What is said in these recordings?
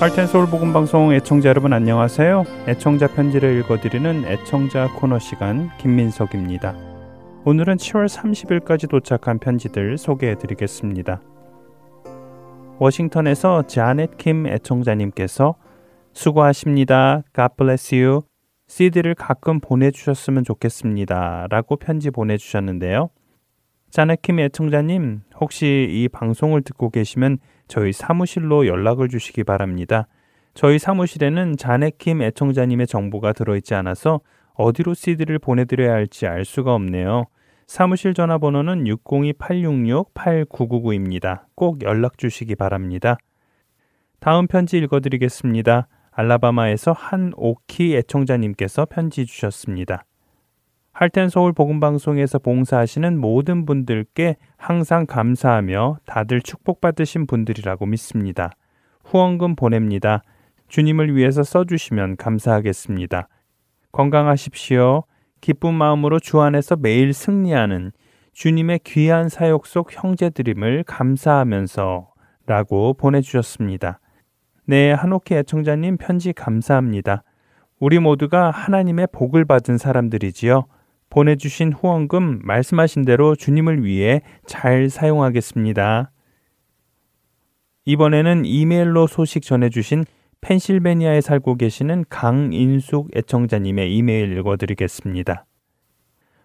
할텐 서울 복음 방송 애청자 여러분 안녕하세요. 애청자 편지를 읽어드리는 애청자 코너 시간 김민석입니다. 오늘은 7월 30일까지 도착한 편지들 소개해드리겠습니다. 워싱턴에서 자넷 킴 애청자님께서 수고하십니다. God bless you. CD를 가끔 보내주셨으면 좋겠습니다. 라고 편지 보내주셨는데요. 자넷 킴 애청자님, 혹시 이 방송을 듣고 계시면 저희 사무실로 연락을 주시기 바랍니다. 저희 사무실에는 자네킴 애청자님의 정보가 들어있지 않아서 어디로 CD를 보내드려야 할지 알 수가 없네요. 사무실 전화번호는 602-866-8999입니다. 꼭 연락 주시기 바랍니다. 다음 편지 읽어드리겠습니다. 알라바마에서 한오키 애청자님께서 편지 주셨습니다. 할텐 서울 복음 방송에서 봉사하시는 모든 분들께 항상 감사하며 다들 축복받으신 분들이라고 믿습니다. 후원금 보냅니다. 주님을 위해서 써주시면 감사하겠습니다. 건강하십시오. 기쁜 마음으로 주 안에서 매일 승리하는 주님의 귀한 사역 속 형제드림을 감사하면서 라고 보내주셨습니다. 네, 한옥희 애청자님 편지 감사합니다. 우리 모두가 하나님의 복을 받은 사람들이지요. 보내주신 후원금 말씀하신 대로 주님을 위해 잘 사용하겠습니다. 이번에는 이메일로 소식 전해주신 펜실베니아에 살고 계시는 강인숙 애청자님의 이메일 읽어드리겠습니다.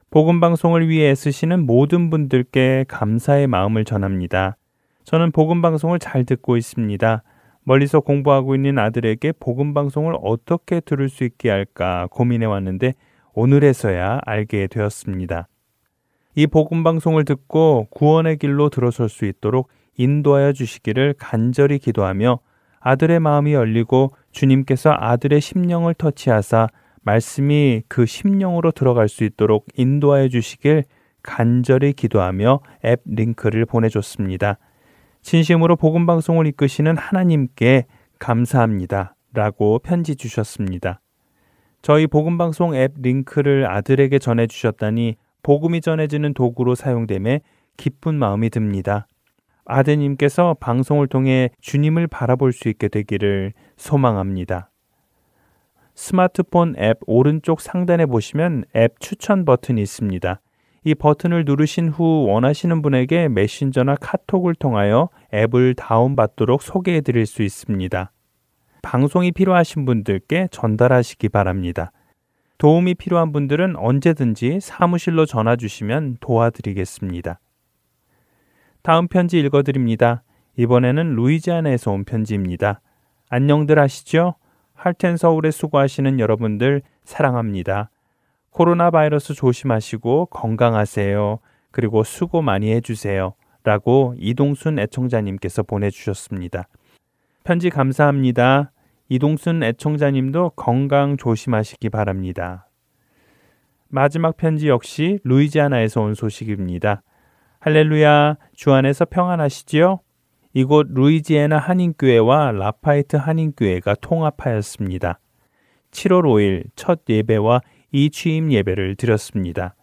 복음방송을 위해 애쓰시는 모든 분들께 감사의 마음을 전합니다. 저는 복음방송을 잘 듣고 있습니다. 멀리서 공부하고 있는 아들에게 복음방송을 어떻게 들을 수 있게 할까 고민해 왔는데 오늘에서야 알게 되었습니다. 이 복음 방송을 듣고 구원의 길로 들어설 수 있도록 인도하여 주시기를 간절히 기도하며 아들의 마음이 열리고 주님께서 아들의 심령을 터치하사 말씀이 그 심령으로 들어갈 수 있도록 인도하여 주시길 간절히 기도하며 앱 링크를 보내줬습니다. 진심으로 복음 방송을 이끄시는 하나님께 감사합니다. 라고 편지 주셨습니다. 저희 복음방송 앱 링크를 아들에게 전해주셨다니 복음이 전해지는 도구로 사용됨에 기쁜 마음이 듭니다. 아드님께서 방송을 통해 주님을 바라볼 수 있게 되기를 소망합니다. 스마트폰 앱 오른쪽 상단에 보시면 앱 추천 버튼이 있습니다. 이 버튼을 누르신 후 원하시는 분에게 메신저나 카톡을 통하여 앱을 다운받도록 소개해 드릴 수 있습니다. 방송이 필요하신 분들께 전달하시기 바랍니다. 도움이 필요한 분들은 언제든지 사무실로 전화 주시면 도와드리겠습니다. 다음 편지 읽어드립니다. 이번에는 루이지아나에서 온 편지입니다. 안녕들 하시죠? 할텐 서울에 수고하시는 여러분들 사랑합니다. 코로나 바이러스 조심하시고 건강하세요. 그리고 수고 많이 해주세요. 라고 이동순 애청자님께서 보내주셨습니다. 편지 감사합니다. 이동순 애청자님도 건강 조심하시기 바랍니다. 마지막 편지 역시 루이지아나에서 온 소식입니다. 할렐루야, 주 안에서 평안하시지요? 이곳 루이지애나 한인교회와 라파이트 한인교회가 통합하였습니다. 7월 5일 첫 예배와 이 취임 예배를 드렸습니다.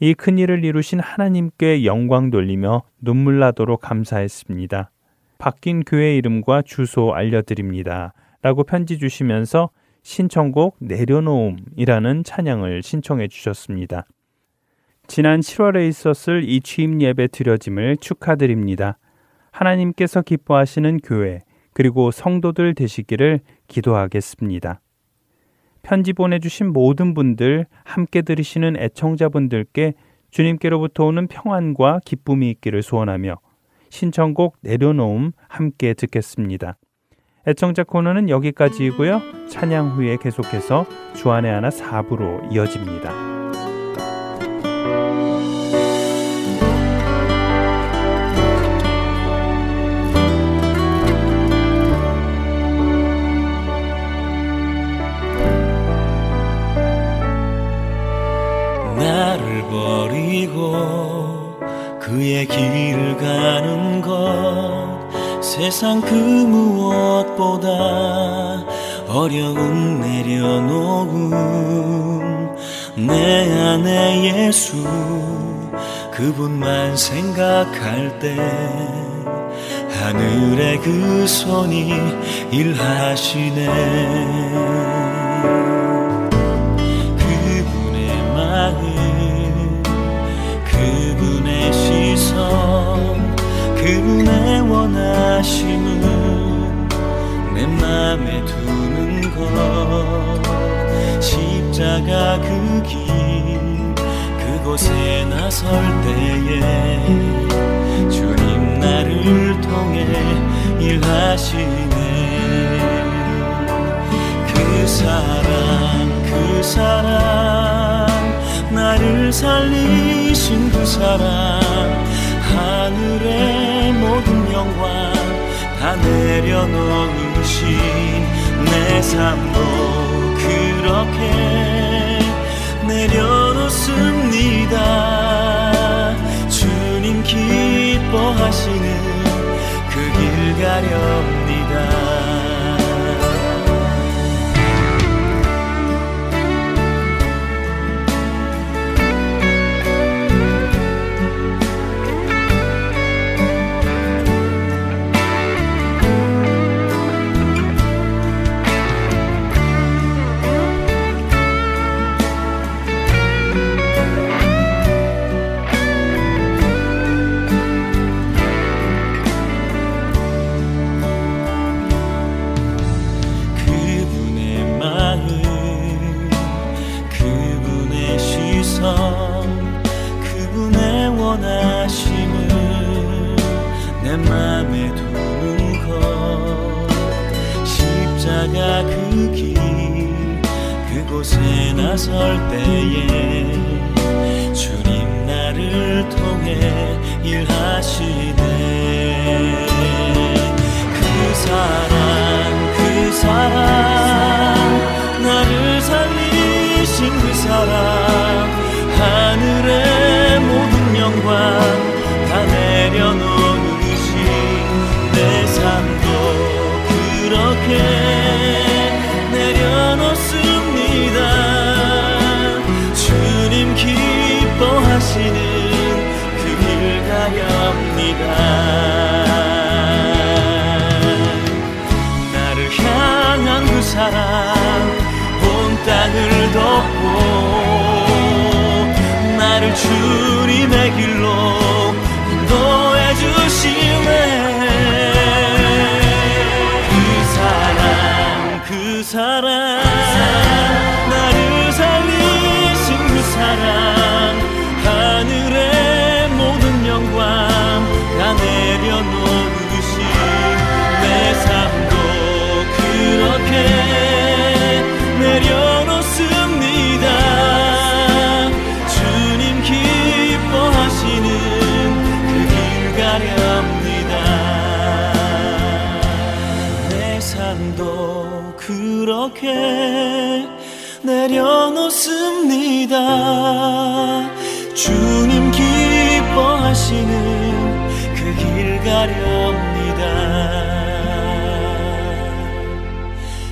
이 큰 일을 이루신 하나님께 영광 돌리며 눈물 나도록 감사했습니다. 바뀐 교회 이름과 주소 알려드립니다. 라고 편지 주시면서 신청곡 내려놓음이라는 찬양을 신청해 주셨습니다. 지난 7월에 있었을 이 취임 예배 드려짐을 축하드립니다. 하나님께서 기뻐하시는 교회 그리고 성도들 되시기를 기도하겠습니다. 편지 보내주신 모든 분들 함께 들으시는 애청자분들께 주님께로부터 오는 평안과 기쁨이 있기를 소원하며 신청곡 내려놓음 함께 듣겠습니다. 애청자 코너는 여기까지이고요. 찬양 후에 계속해서 주안의 하나 4부로 이어집니다. 나를 버리고 그의 길을 가는 것 세상 그 무엇보다 어려운 내려놓음 내 안에 예수 그분만 생각할 때 하늘의 그 손이 일하시네 그분의 원하심은 내 맘에 두는 것. 십자가 그 길 그곳에 나설 때에 나를 통해 일하시네. 그 사랑 그 사랑 나를 살리신 그 사랑 하늘의 모든 영광 다 내려놓으신 내 삶도 그렇게 내려놓습니다. 주님 기뻐하시는 그 길 가렵니다 가렵니다.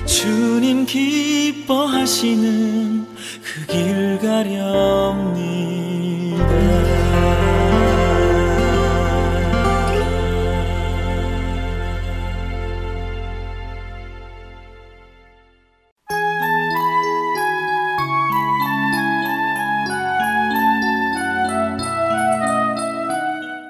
주님 기뻐하시는 그 길 가렵니다.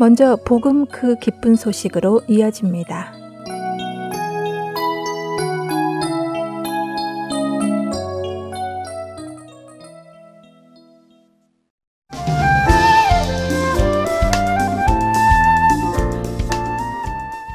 먼저 복음 그 기쁜 소식으로 이어집니다.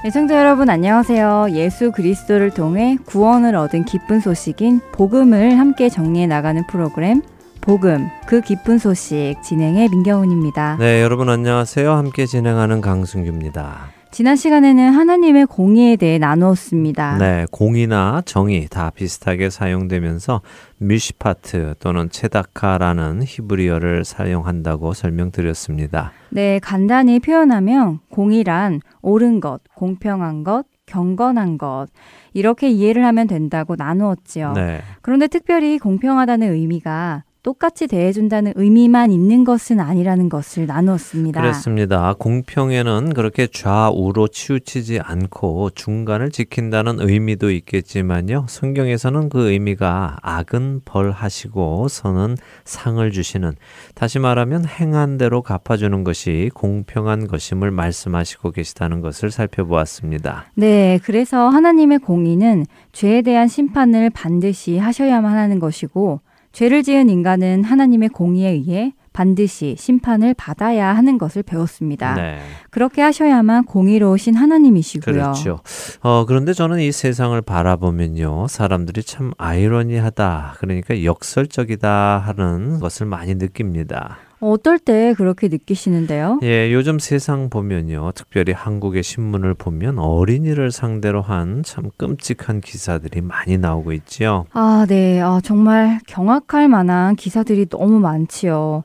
애청자 여러분 안녕하세요. 예수 그리스도를 통해 구원을 얻은 기쁜 소식인 복음을 함께 정리해 나가는 프로그램 복음 그 기쁜 소식 진행의 민경훈입니다. 네, 여러분 안녕하세요. 함께 진행하는 강승규입니다. 지난 시간에는 하나님의 공의에 대해 나누었습니다. 네, 공의나 정의 다 비슷하게 사용되면서 미시파트 또는 체다카라는 히브리어를 사용한다고 설명드렸습니다. 네, 간단히 표현하면 공의란 옳은 것, 공평한 것, 경건한 것 이렇게 이해를 하면 된다고 나누었지요. 네. 그런데 특별히 공평하다는 의미가 똑같이 대해준다는 의미만 있는 것은 아니라는 것을 나누었습니다. 그렇습니다. 공평에는 그렇게 좌우로 치우치지 않고 중간을 지킨다는 의미도 있겠지만요. 성경에서는 그 의미가 악은 벌하시고 선은 상을 주시는 다시 말하면 행한 대로 갚아주는 것이 공평한 것임을 말씀하시고 계시다는 것을 살펴보았습니다. 네, 그래서 하나님의 공의는 죄에 대한 심판을 반드시 하셔야만 하는 것이고 죄를 지은 인간은 하나님의 공의에 의해 반드시 심판을 받아야 하는 것을 배웠습니다. 네. 그렇게 하셔야만 공의로우신 하나님이시고요. 그렇죠. 어, 그런데 저는 이 세상을 바라보면요. 사람들이 참 아이러니하다. 그러니까 역설적이다 하는 것을 많이 느낍니다. 어떨 때 그렇게 느끼시는데요? 예, 요즘 세상 보면요. 특별히 한국의 신문을 보면 어린이를 상대로 한 참 끔찍한 기사들이 많이 나오고 있지요. 아, 네. 아, 정말 경악할 만한 기사들이 너무 많지요.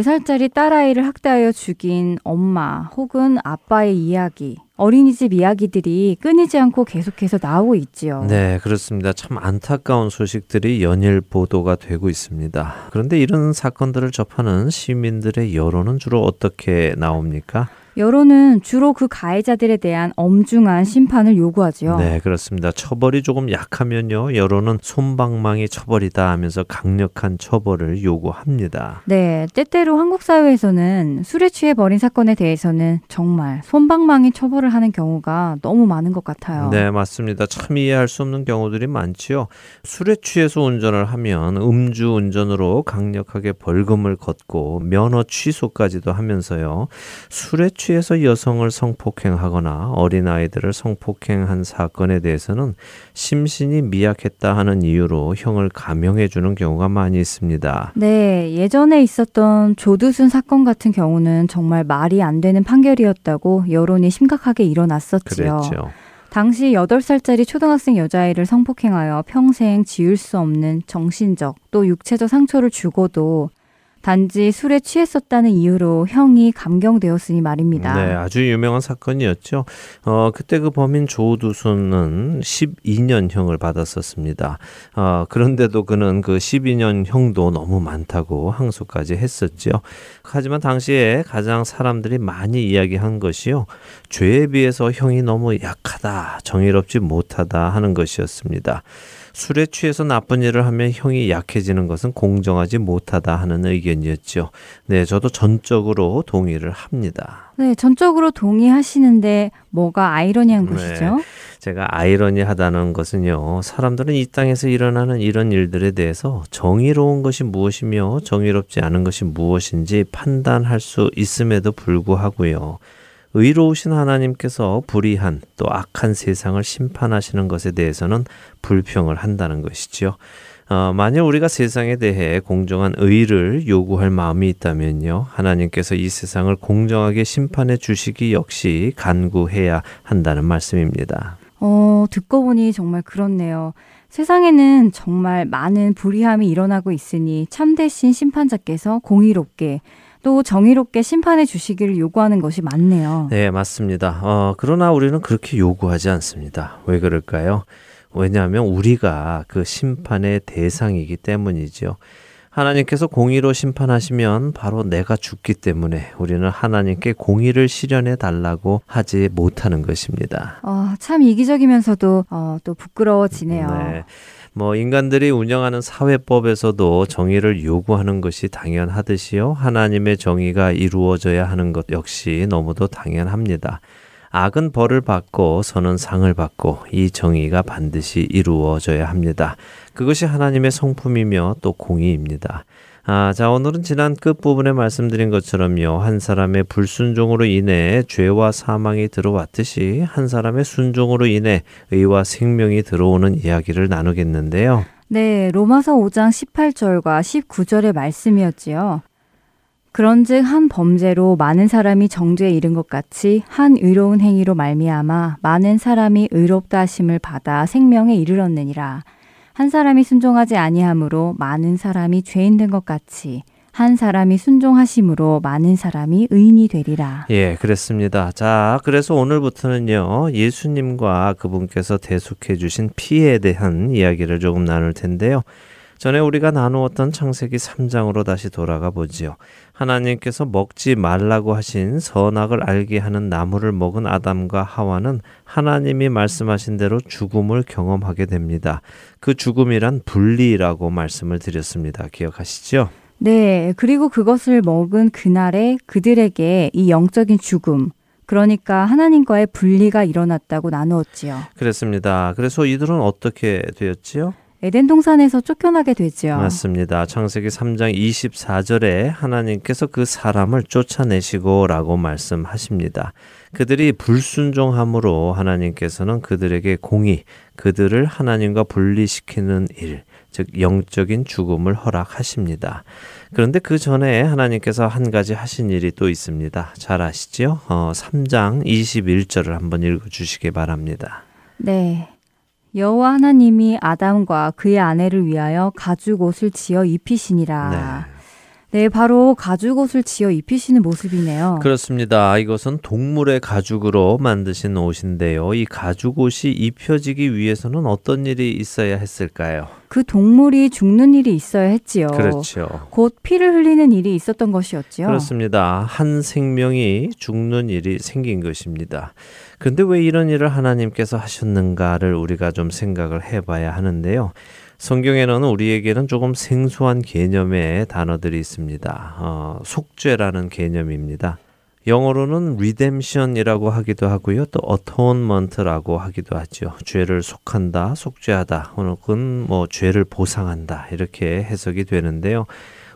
4살짜리 딸아이를 학대하여 죽인 엄마 혹은 아빠의 이야기, 어린이집 이야기들이 끊이지 않고 계속해서 나오고 있지요. 네, 그렇습니다. 참 안타까운 소식들이 연일 보도가 되고 있습니다. 그런데 이런 사건들을 접하는 시민들의 여론은 주로 어떻게 나옵니까? 여론은 주로 그 가해자들에 대한 엄중한 심판을 요구하지요. 네, 그렇습니다. 처벌이 조금 약하면요. 여론은 솜방망이 처벌이다 하면서 강력한 처벌을 요구합니다. 네, 때때로 한국 사회에서는 술에 취해 벌인 사건에 대해서는 정말 솜방망이 처벌을 하는 경우가 너무 많은 것 같아요. 네, 맞습니다. 참 이해할 수 없는 경우들이 많지요. 술에 취해서 운전을 하면 음주 운전으로 강력하게 벌금을 걷고 면허 취소까지도 하면서요. 술에 취 해서 여성을 성폭행하거나 어린아이들을 성폭행한 사건에 대해서는 심신이 미약했다 하는 이유로 형을 감형해 주는 경우가 많이 있습니다. 네, 예전에 있었던 조두순 사건 같은 경우는 정말 말이 안 되는 판결이었다고 여론이 심각하게 일어났었지요. 그랬죠. 당시 8살짜리 초등학생 여자아이를 성폭행하여 평생 지울 수 없는 정신적 또 육체적 상처를 주고도 단지 술에 취했었다는 이유로 형이 감경되었으니 말입니다. 네, 아주 유명한 사건이었죠. 어, 그때 그 범인 조두순은 12년형을 받았었습니다. 어, 그런데도 그는 그 12년형도 너무 많다고 항소까지 했었죠. 하지만 당시에 가장 사람들이 많이 이야기한 것이요. 죄에 비해서 형이 너무 약하다, 정의롭지 못하다 하는 것이었습니다. 술에 취해서 나쁜 일을 하면 형이 약해지는 것은 공정하지 못하다 하는 의견이었죠. 네, 저도 전적으로 동의를 합니다. 네, 전적으로 동의하시는데 뭐가 아이러니한 네. 것이죠? 제가 아이러니하다는 것은요, 사람들은 이 땅에서 일어나는 이런 일들에 대해서 정의로운 것이 무엇이며 정의롭지 않은 것이 무엇인지 판단할 수 있음에도 불구하고요. 의로우신 하나님께서 불의한 또 악한 세상을 심판하시는 것에 대해서는 불평을 한다는 것이지요. 어, 만약 우리가 세상에 대해 공정한 의를 요구할 마음이 있다면요. 하나님께서 이 세상을 공정하게 심판해 주시기 역시 간구해야 한다는 말씀입니다. 어, 듣고 보니 정말 그렇네요. 세상에는 정말 많은 불의함이 일어나고 있으니 참되신 심판자께서 공의롭게 또 정의롭게 심판해 주시기를 요구하는 것이 많네요. 네, 맞습니다. 어, 그러나 우리는 그렇게 요구하지 않습니다. 왜 그럴까요? 왜냐하면 우리가 그 심판의 대상이기 때문이죠. 하나님께서 공의로 심판하시면 바로 내가 죽기 때문에 우리는 하나님께 공의를 실현해 달라고 하지 못하는 것입니다. 어, 참 이기적이면서도 어, 또 부끄러워지네요. 네. 뭐 인간들이 운영하는 사회법에서도 정의를 요구하는 것이 당연하듯이요. 하나님의 정의가 이루어져야 하는 것 역시 너무도 당연합니다. 악은 벌을 받고 선은 상을 받고 이 정의가 반드시 이루어져야 합니다. 그것이 하나님의 성품이며 또 공의입니다. 아, 자, 오늘은 지난 끝부분에 말씀드린 것처럼요. 한 사람의 불순종으로 인해 죄와 사망이 들어왔듯이 한 사람의 순종으로 인해 의와 생명이 들어오는 이야기를 나누겠는데요. 네, 로마서 5장 18절과 19절의 말씀이었지요. 그런즉 한 범죄로 많은 사람이 정죄에 이른 것 같이 한 의로운 행위로 말미암아 많은 사람이 의롭다 하심을 받아 생명에 이르렀느니라. 한 사람이 순종하지 아니함으로 많은 사람이 죄인 된 것 같이 한 사람이 순종하심으로 많은 사람이 의인이 되리라. 예, 그렇습니다. 자, 그래서 오늘부터는요, 예수님과 그분께서 대속해 주신 피에 대한 이야기를 조금 나눌 텐데요. 전에 우리가 나누었던 창세기 3장으로 다시 돌아가 보지요. 하나님께서 먹지 말라고 하신 선악을 알게 하는 나무를 먹은 아담과 하와는 하나님이 말씀하신 대로 죽음을 경험하게 됩니다. 그 죽음이란 분리라고 말씀을 드렸습니다. 기억하시죠? 네, 그리고 그것을 먹은 그날에 그들에게 이 영적인 죽음, 그러니까 하나님과의 분리가 일어났다고 나누었지요. 그렇습니다. 그래서 이들은 어떻게 되었지요? 에덴 동산에서 쫓겨나게 되지요. 맞습니다. 창세기 3장 24절에 하나님께서 그 사람을 쫓아내시고라고 말씀하십니다. 그들이 불순종함으로 하나님께서는 그들에게 공의, 그들을 하나님과 분리시키는 일, 즉 영적인 죽음을 허락하십니다. 그런데 그 전에 하나님께서 한 가지 하신 일이 또 있습니다. 잘 아시죠? 어, 3장 21절을 한번 읽어 주시기 바랍니다. 네. 여호와 하나님이 아담과 그의 아내를 위하여 가죽 옷을 지어 입히시니라. 네. 네, 바로 가죽 옷을 지어 입히시는 모습이네요. 그렇습니다. 이것은 동물의 가죽으로 만드신 옷인데요. 이 가죽 옷이 입혀지기 위해서는 어떤 일이 있어야 했을까요? 그 동물이 죽는 일이 있어야 했지요. 그렇죠. 곧 피를 흘리는 일이 있었던 것이었지요. 그렇습니다. 한 생명이 죽는 일이 생긴 것입니다. 그런데 왜 이런 일을 하나님께서 하셨는가를 우리가 좀 생각을 해봐야 하는데요. 성경에는 우리에게는 조금 생소한 개념의 단어들이 있습니다. 어, 속죄라는 개념입니다. 영어로는 redemption이라고 하기도 하고요. 또 atonement라고 하기도 하죠. 죄를 속한다, 속죄하다, 혹은 뭐 죄를 보상한다 이렇게 해석이 되는데요.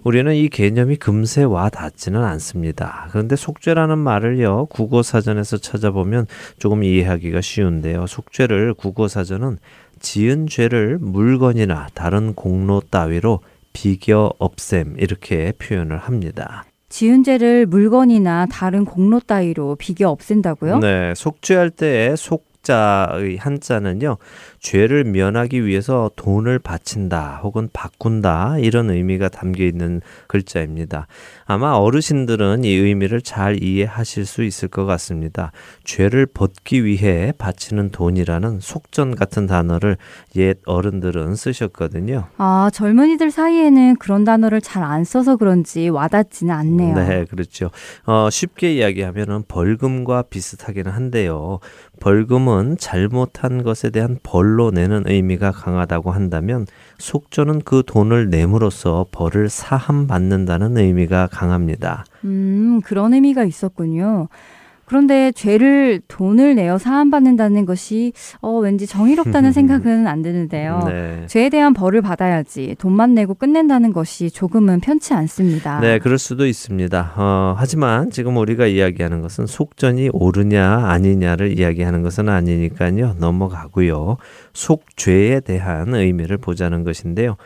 우리는 이 개념이 금세 와 닿지는 않습니다. 그런데 속죄라는 말을요, 국어 사전에서 찾아보면 조금 이해하기가 쉬운데요. 속죄를 국어 사전은 지은 죄를 물건이나 다른 공로 따위로 비겨 없앰 이렇게 표현을 합니다. 지은 죄를 물건이나 다른 공로 따위로 비겨 없앤다고요? 네, 속죄할 때의 속자의 한자는요. 죄를 면하기 위해서 돈을 바친다 혹은 바꾼다 이런 의미가 담겨 있는 글자입니다. 아마 어르신들은 이 의미를 잘 이해하실 수 있을 것 같습니다. 죄를 벗기 위해 바치는 돈이라는 속전 같은 단어를 옛 어른들은 쓰셨거든요. 아, 젊은이들 사이에는 그런 단어를 잘 안 써서 그런지 와닿지는 않네요. 네, 그렇죠. 어, 쉽게 이야기하면 벌금과 비슷하기는 한데요. 벌금은 잘못한 것에 대한 벌로 내는 의미가 강하다고 한다면 속전은 그 돈을 내므로써 벌을 사함 받는다는 의미가 강합니다. 음, 그런 의미가 있었군요. 그런데 죄를 돈을 내어 사함받는다는 것이 어, 왠지 정의롭다는 생각은 안 드는데요. 네. 죄에 대한 벌을 받아야지 돈만 내고 끝낸다는 것이 조금은 편치 않습니다. 네, 그럴 수도 있습니다. 어, 하지만 지금 우리가 이야기하는 것은 속전이 옳으냐 아니냐를 이야기하는 것은 아니니까요. 넘어가고요. 속죄에 대한 의미를 보자는 것인데요.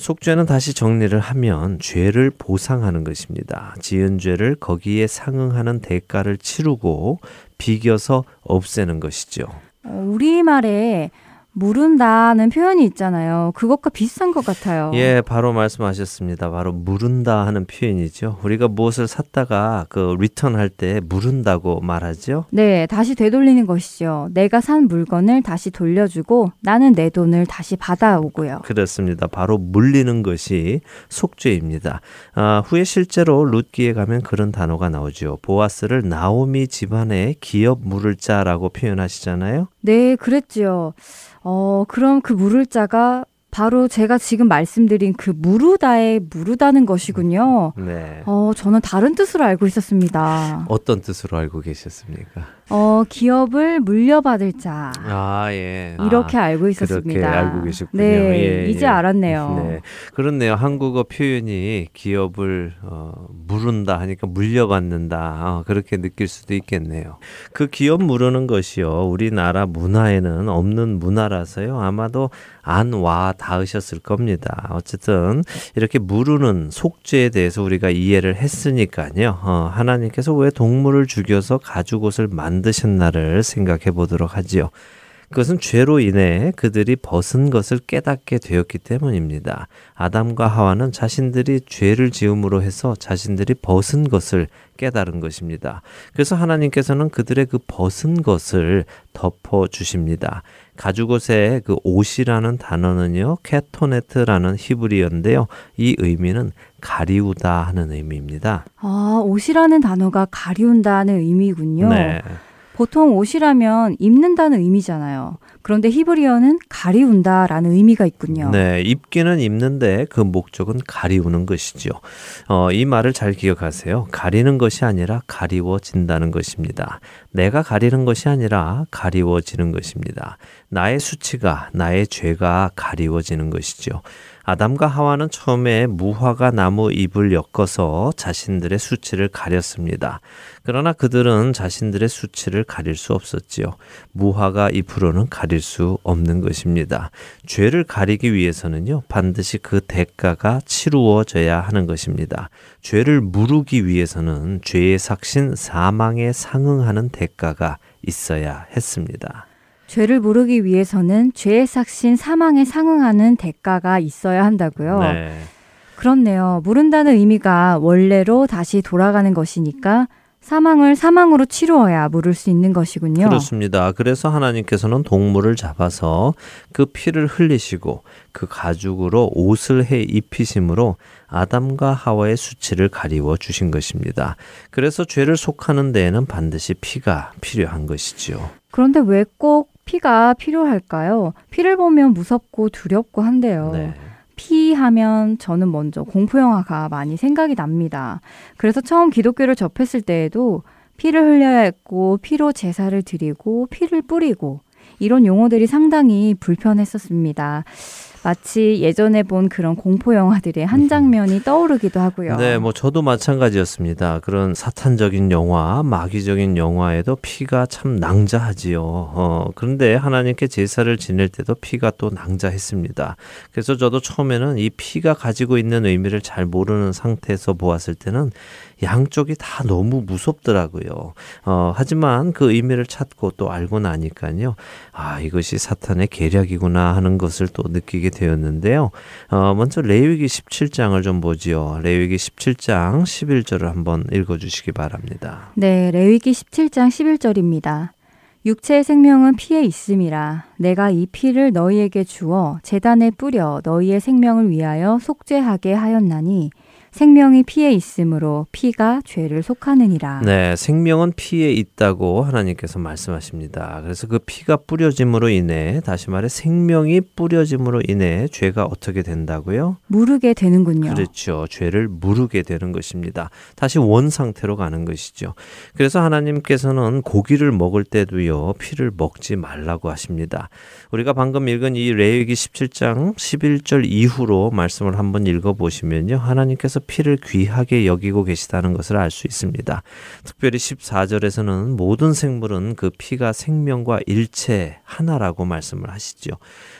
속죄는 다시 정리를 하면 죄를 보상하는 것입니다. 지은 죄를 거기에 상응하는 대가를 치르고 비겨서 없애는 것이죠. 어, 우리말에 무른다는 표현이 있잖아요. 그것과 비슷한 것 같아요. 예, 바로 말씀하셨습니다. 바로 무른다 하는 표현이죠. 우리가 무엇을 샀다가 그 리턴할 때 무른다고 말하죠. 네, 다시 되돌리는 것이죠. 내가 산 물건을 다시 돌려주고 나는 내 돈을 다시 받아오고요. 그렇습니다. 바로 물리는 것이 속죄입니다. 아, 후에 실제로 룻기에 가면 그런 단어가 나오죠. 보아스를 나오미 집안의 기업 물을 자라고 표현하시잖아요. 네, 그랬지요. 어, 그럼 그 물을 자가 바로 제가 지금 말씀드린 그 무르다에 무르다는 것이군요. 네. 어, 저는 다른 뜻으로 알고 있었습니다. 어떤 뜻으로 알고 계셨습니까? 어, 기업을 물려받을 자. 아, 예. 이렇게 아, 알고 있었습니다. 그렇게 알고 계셨군요. 네, 예, 이제 예. 알았네요. 네. 그렇네요. 한국어 표현이 기업을 어, 물은다 하니까 물려받는다. 어, 그렇게 느낄 수도 있겠네요. 그 기업 물으는 것이요. 우리나라 문화에는 없는 문화라서요. 아마도 안 와 닿으셨을 겁니다. 어쨌든 이렇게 물으는 속죄에 대해서 우리가 이해를 했으니까요. 어, 하나님께서 왜 동물을 죽여서 가죽옷을 만 드셨나를 생각해 보도록 하지요. 그것은 죄로 인해 그들이 벗은 것을 깨닫게 되었기 때문입니다. 아담과 하와는 자신들이 죄를 지음으로 해서 자신들이 벗은 것을 깨달은 것입니다. 그래서 하나님께서는 그들의 그 벗은 것을 덮어 주십니다. 가죽옷의 그 옷이라는 단어는요, 케토네트라는 히브리어인데요. 이 의미는 가리우다 하는 의미입니다. 아, 옷이라는 단어가 가리운다는 의미군요. 네. 보통 옷이라면 입는다는 의미잖아요. 그런데 히브리어는 가리운다라는 의미가 있군요. 네, 입기는 입는데 그 목적은 가리우는 것이죠. 어, 이 말을 잘 기억하세요. 가리는 것이 아니라 가리워진다는 것입니다. 내가 가리는 것이 아니라 가리워지는 것입니다. 나의 수치가, 나의 죄가 가리워지는 것이죠. 아담과 하와는 처음에 무화과 나무 잎을 엮어서 자신들의 수치를 가렸습니다. 그러나 그들은 자신들의 수치를 가릴 수 없었지요. 무화과 잎으로는 가릴 수 없는 것입니다. 죄를 가리기 위해서는요, 반드시 그 대가가 치루어져야 하는 것입니다. 죄를 무르기 위해서는 죄의 삭신 사망에 상응하는 대가가 있어야 했습니다. 죄를 모르기 위해서는 죄의 삭신 사망에 상응하는 대가가 있어야 한다고요. 네. 그렇네요. 모른다는 의미가 원래로 다시 돌아가는 것이니까 사망을 사망으로 치루어야 물을 수 있는 것이군요. 그렇습니다. 그래서 하나님께서는 동물을 잡아서 그 피를 흘리시고 그 가죽으로 옷을 해 입히심으로 아담과 하와의 수치를 가리워 주신 것입니다. 그래서 죄를 속하는 데에는 반드시 피가 필요한 것이지요. 그런데 왜 꼭 피가 필요할까요? 피를 보면 무섭고 두렵고 한데요. 네. 피 하면 저는 먼저 공포 영화가 많이 생각이 납니다. 그래서 처음 기독교를 접했을 때에도 피를 흘려야 했고 피로 제사를 드리고 피를 뿌리고 이런 용어들이 상당히 불편했었습니다. 마치 예전에 본 그런 공포 영화들의 한 장면이 떠오르기도 하고요. 네, 뭐 저도 마찬가지였습니다. 그런 사탄적인 영화, 마귀적인 영화에도 피가 참 낭자하지요. 어, 그런데 하나님께 제사를 지낼 때도 피가 또 낭자했습니다. 그래서 저도 처음에는 이 피가 가지고 있는 의미를 잘 모르는 상태에서 보았을 때는 양쪽이 다 너무 무섭더라고요. 어, 하지만 그 의미를 찾고 또 알고 나니까요. 아, 이것이 사탄의 계략이구나 하는 것을 또 느끼게 되었는데요. 어, 먼저 레위기 17장을 좀 보지요. 레위기 17장 11절을 한번 읽어 주시기 바랍니다. 네, 레위기 17장 11절입니다. 육체의 생명은 피에 있음이라 내가 이 피를 너희에게 주어 재단에 뿌려 너희의 생명을 위하여 속죄하게 하였나니 생명이 피에 있으므로 피가 죄를 속하느니라. 네, 생명은 피에 있다고 하나님께서 말씀하십니다. 그래서 그 피가 뿌려짐으로 인해 다시 말해 생명이 뿌려짐으로 인해 죄가 어떻게 된다고요? 무르게 되는군요. 그렇죠. 죄를 무르게 되는 것입니다. 다시 원 상태로 가는 것이죠. 그래서 하나님께서는 고기를 먹을 때도요, 피를 먹지 말라고 하십니다. 우리가 방금 읽은 이 레위기 17장 11절 이후로 말씀을 한번 읽어 보시면요. 하나님께서 피를 귀하게 여기고 계시다는 것을 알 수 있습니다. 특별히 14절에서는 모든 생물은 그 피가 생명과 일체 하나라고 말씀을 하시죠.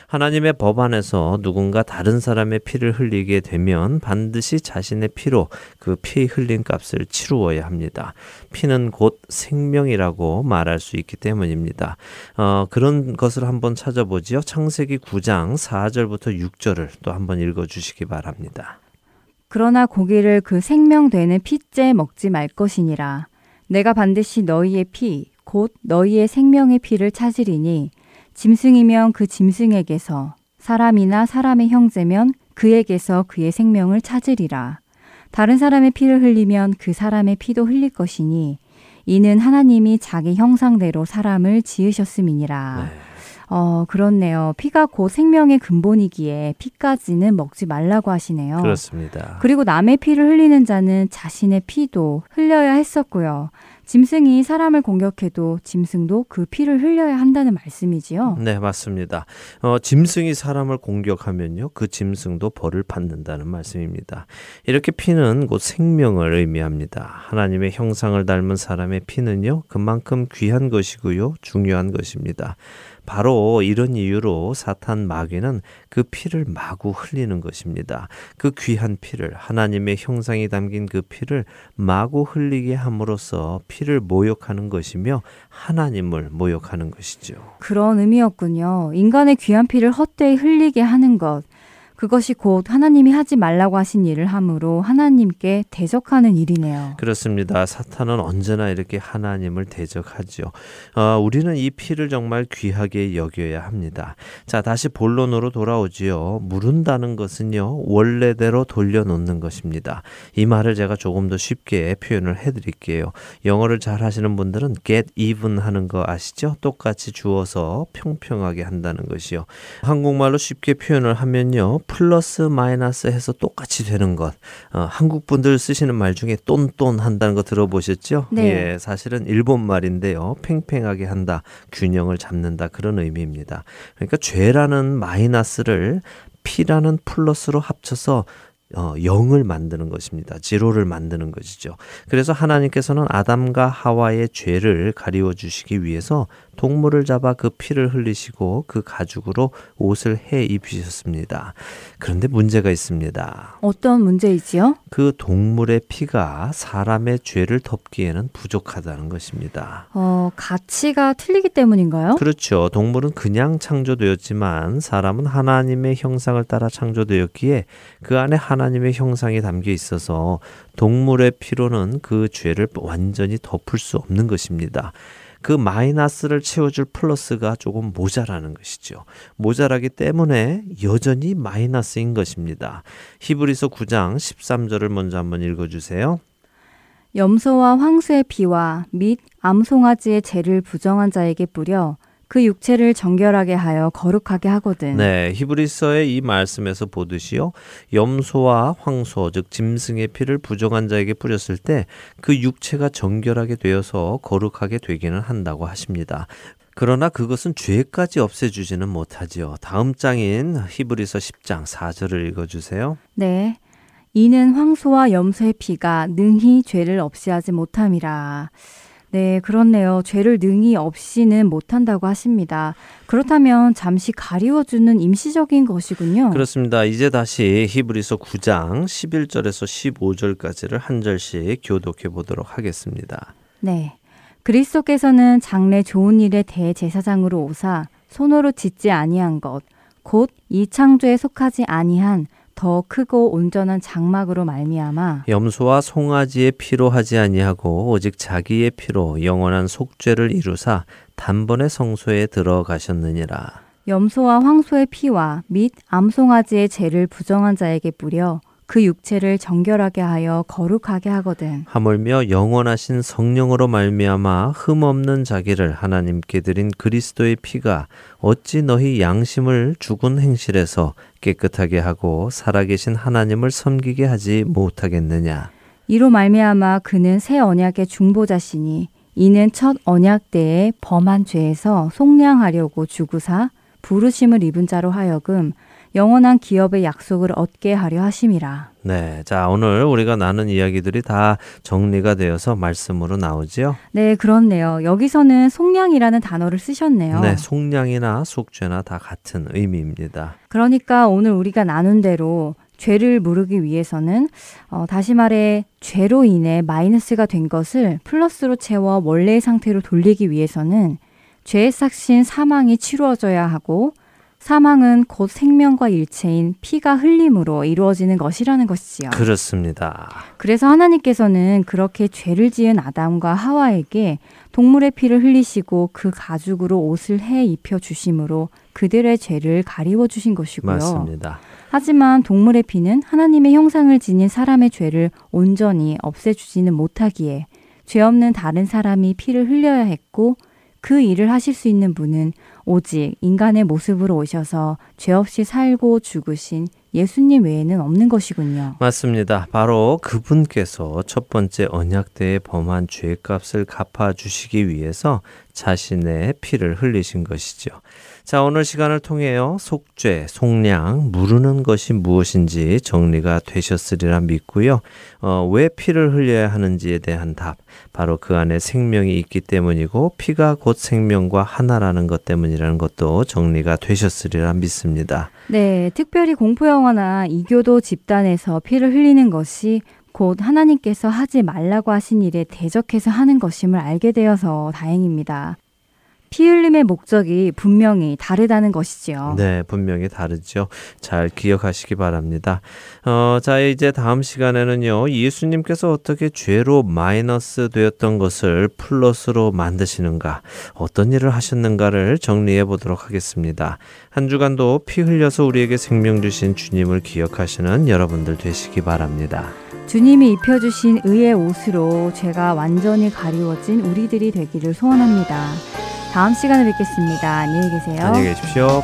하나님의 법 안에서 누군가 다른 사람의 피를 흘리게 되면 반드시 자신의 피로 그 피 흘린 값을 치루어야 합니다. 피는 곧 생명이라고 말할 수 있기 때문입니다. 어, 그런 것을 한번 찾아보지요. 창세기 9장 4절부터 6절을 또 한번 읽어 주시기 바랍니다. 그러나 고기를 그 생명되는 피째 먹지 말 것이니라. 내가 반드시 너희의 피, 곧 너희의 생명의 피를 찾으리니 짐승이면 그 짐승에게서 사람이나 사람의 형제면 그에게서 그의 생명을 찾으리라. 다른 사람의 피를 흘리면 그 사람의 피도 흘릴 것이니 이는 하나님이 자기 형상대로 사람을 지으셨음이니라. 네. 어, 그렇네요. 피가 곧 생명의 근본이기에 피까지는 먹지 말라고 하시네요. 그렇습니다. 그리고 남의 피를 흘리는 자는 자신의 피도 흘려야 했었고요. 짐승이 사람을 공격해도 짐승도 그 피를 흘려야 한다는 말씀이지요. 네, 맞습니다. 어, 짐승이 사람을 공격하면요, 그 짐승도 벌을 받는다는 말씀입니다. 이렇게 피는 곧 생명을 의미합니다. 하나님의 형상을 닮은 사람의 피는요, 그만큼 귀한 것이고요, 중요한 것입니다. 바로 이런 이유로 사탄 마귀는 그 피를 마구 흘리는 것입니다. 그 귀한 피를 하나님의 형상이 담긴 그 피를 마구 흘리게 함으로써 피를 모욕하는 것이며 하나님을 모욕하는 것이죠. 그런 의미였군요. 인간의 귀한 피를 헛되이 흘리게 하는 것. 그것이 곧 하나님이 하지 말라고 하신 일을 함으로 하나님께 대적하는 일이네요. 그렇습니다. 사탄은 언제나 이렇게 하나님을 대적하죠. 어, 우리는 이 피를 정말 귀하게 여겨야 합니다. 자, 다시 본론으로 돌아오지요. 무른다는 것은요, 원래대로 돌려놓는 것입니다. 이 말을 제가 조금 더 쉽게 표현을 해드릴게요. 영어를 잘 하시는 분들은 get even 하는 거 아시죠? 똑같이 주어서 평평하게 한다는 것이요. 한국말로 쉽게 표현을 하면요. 플러스 마이너스 해서 똑같이 되는 것. 어, 한국 분들 쓰시는 말 중에 똔똔 한다는 거 들어보셨죠? 네. 예, 사실은 일본 말인데요. 팽팽하게 한다, 균형을 잡는다 그런 의미입니다. 그러니까 죄라는 마이너스를 피라는 플러스로 합쳐서 어, 0을 만드는 것입니다. 지로를 만드는 것이죠. 그래서 하나님께서는 아담과 하와의 죄를 가리워 주시기 위해서 동물을 잡아 그 피를 흘리시고 그 가죽으로 옷을 해 입히셨습니다. 그런데 문제가 있습니다. 어떤 문제이지요? 그 동물의 피가 사람의 죄를 덮기에는 부족하다는 것입니다. 어, 가치가 틀리기 때문인가요? 그렇죠. 동물은 그냥 창조되었지만 사람은 하나님의 형상을 따라 창조되었기에 그 안에 하나님의 형상이 담겨 있어서 동물의 피로는 그 죄를 완전히 덮을 수 없는 것입니다. 그 마이너스를 채워줄 플러스가 조금 모자라는 것이죠. 모자라기 때문에 여전히 마이너스인 것입니다. 히브리서 9장 13절을 먼저 한번 읽어주세요. 염소와 황소의 피와 및 암송아지의 죄를 부정한 자에게 뿌려 그 육체를 정결하게 하여 거룩하게 하거든. 네, 히브리서의 이 말씀에서 보듯이요. 염소와 황소, 즉 짐승의 피를 부정한 자에게 뿌렸을 때 그 육체가 정결하게 되어서 거룩하게 되기는 한다고 하십니다. 그러나 그것은 죄까지 없애주지는 못하지요. 다음 장인 히브리서 10장 4절을 읽어주세요. 네. 이는 황소와 염소의 피가 능히 죄를 없이하지 못함이라. 네, 그렇네요. 죄를 능히 없이는 못한다고 하십니다. 그렇다면 잠시 가리워주는 임시적인 것이군요. 그렇습니다. 이제 다시 히브리서 9장 11절에서 15절까지를 한 절씩 교독해 보도록 하겠습니다. 네. 그리스도께서는 장래 좋은 일의 대제사장으로 오사 손으로 짓지 아니한 것, 곧 이 창조에 속하지 아니한 더 크고 온전한 장막으로 말미암아 염소와 송아지의 피로 하지 아니하고 오직 자기의 피로 영원한 속죄를 이루사 단번에 성소에 들어가셨느니라. 염소와 황소의 피와 및 암송아지의 죄를 부정한 자에게 뿌려 그 육체를 정결하게 하여 거룩하게 하거든. 하물며 영원하신 성령으로 말미암아 흠 없는 자기를 하나님께 드린 그리스도의 피가 어찌 너희 양심을 죽은 행실에서 깨끗하게 하고 살아계신 하나님을 섬기게 하지 못하겠느냐. 이로 말미암아 그는 새 언약의 중보자시니 이는 첫 언약 때에 범한 죄에서 속량하려고 주구사 부르심을 입은 자로 하여금 영원한 기업의 약속을 얻게 하려 하심이라. 네. 자, 오늘 우리가 나눈 이야기들이 다 정리가 되어서 말씀으로 나오지요? 네, 그렇네요. 여기서는 속량이라는 단어를 쓰셨네요. 네. 속량이나 속죄나 다 같은 의미입니다. 그러니까 오늘 우리가 나눈 대로 죄를 무르기 위해서는 어, 다시 말해 죄로 인해 마이너스가 된 것을 플러스로 채워 원래의 상태로 돌리기 위해서는 죄의 삭신 사망이 치루어져야 하고 사망은 곧 생명과 일체인 피가 흘림으로 이루어지는 것이라는 것이지요. 그렇습니다. 그래서 하나님께서는 그렇게 죄를 지은 아담과 하와에게 동물의 피를 흘리시고 그 가죽으로 옷을 해 입혀 주심으로 그들의 죄를 가리워 주신 것이고요. 맞습니다. 하지만 동물의 피는 하나님의 형상을 지닌 사람의 죄를 온전히 없애 주지는 못하기에 죄 없는 다른 사람이 피를 흘려야 했고 그 일을 하실 수 있는 분은 오직 인간의 모습으로 오셔서 죄 없이 살고 죽으신 예수님 외에는 없는 것이군요. 맞습니다. 바로 그분께서 첫 번째 언약 때에 범한 죄값을 갚아 주시기 위해서 자신의 피를 흘리신 것이죠. 자, 오늘 시간을 통해요. 속죄, 속량, 무르는 것이 무엇인지 정리가 되셨으리라 믿고요. 어, 왜 피를 흘려야 하는지에 대한 답, 바로 그 안에 생명이 있기 때문이고 피가 곧 생명과 하나라는 것 때문이라는 것도 정리가 되셨으리라 믿습니다. 네, 특별히 공포 영화나 이교도 집단에서 피를 흘리는 것이 곧 하나님께서 하지 말라고 하신 일에 대적해서 하는 것임을 알게 되어서 다행입니다. 피 흘림의 목적이 분명히 다르다는 것이지요. 네, 분명히 다르죠. 잘 기억하시기 바랍니다. 어, 자, 이제 다음 시간에는요, 예수님께서 어떻게 죄로 마이너스 되었던 것을 플러스로 만드시는가, 어떤 일을 하셨는가를 정리해 보도록 하겠습니다. 한 주간도 피 흘려서 우리에게 생명 주신 주님을 기억하시는 여러분들 되시기 바랍니다. 주님이 입혀주신 의의 옷으로 죄가 완전히 가리워진 우리들이 되기를 소원합니다. 다음 시간에 뵙겠습니다. 안녕히 계세요. 안녕히 계십시오.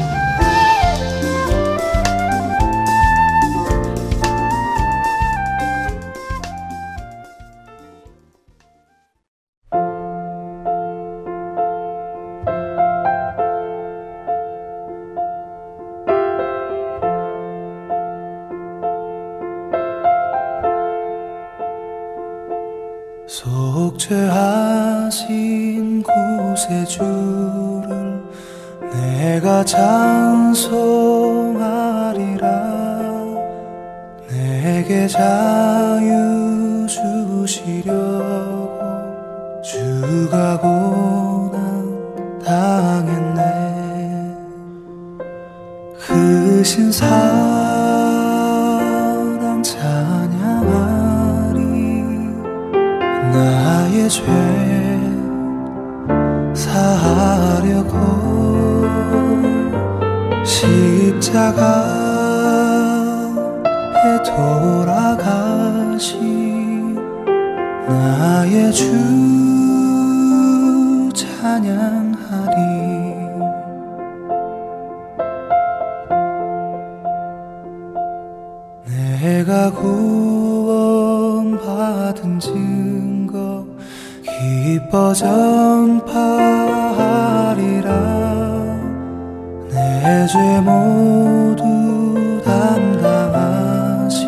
모두 담당하신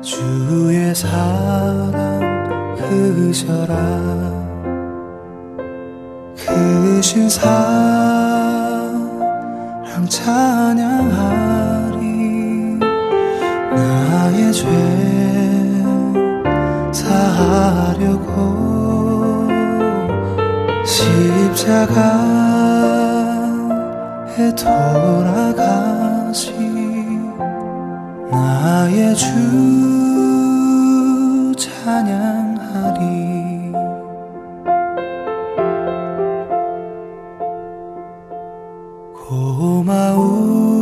주의 사랑 크셔라. 크신 사랑 찬양하리. 나의 죄 사하려고 십자가 에 돌아가신 나의 주 찬양하리.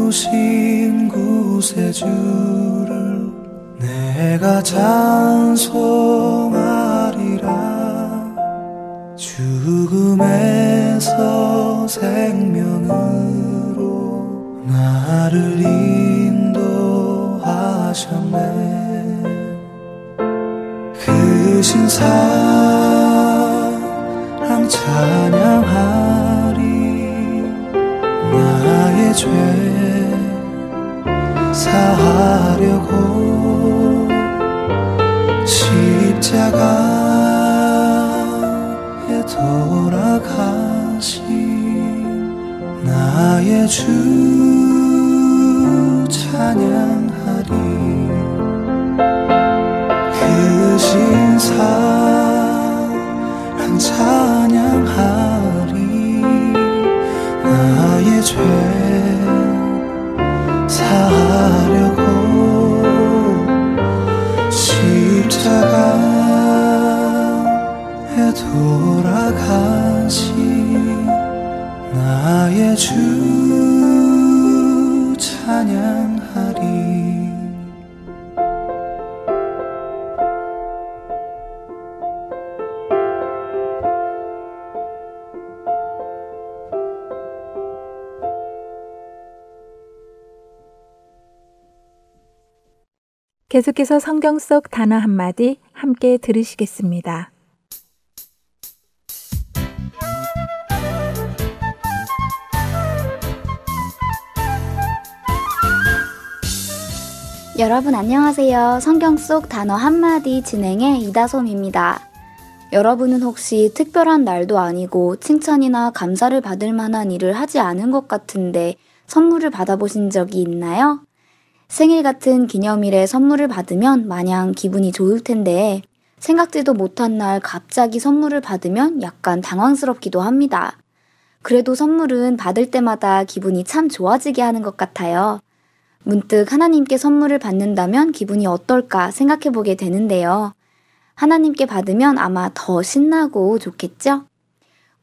고마우신 구세주 계속해서 성경 속 단어 한마디 함께 들으시겠습니다. 여러분 안녕하세요. 성경 속 단어 한마디 진행의 이다솜입니다. 여러분은 혹시 특별한 날도 아니고 칭찬이나 감사를 받을 만한 일을 하지 않은 것 같은데 선물을 받아보신 적이 있나요? 생일 같은 기념일에 선물을 받으면 마냥 기분이 좋을 텐데 생각지도 못한 날 갑자기 선물을 받으면 약간 당황스럽기도 합니다. 그래도 선물은 받을 때마다 기분이 참 좋아지게 하는 것 같아요. 문득 하나님께 선물을 받는다면 기분이 어떨까 생각해 보게 되는데요. 하나님께 받으면 아마 더 신나고 좋겠죠?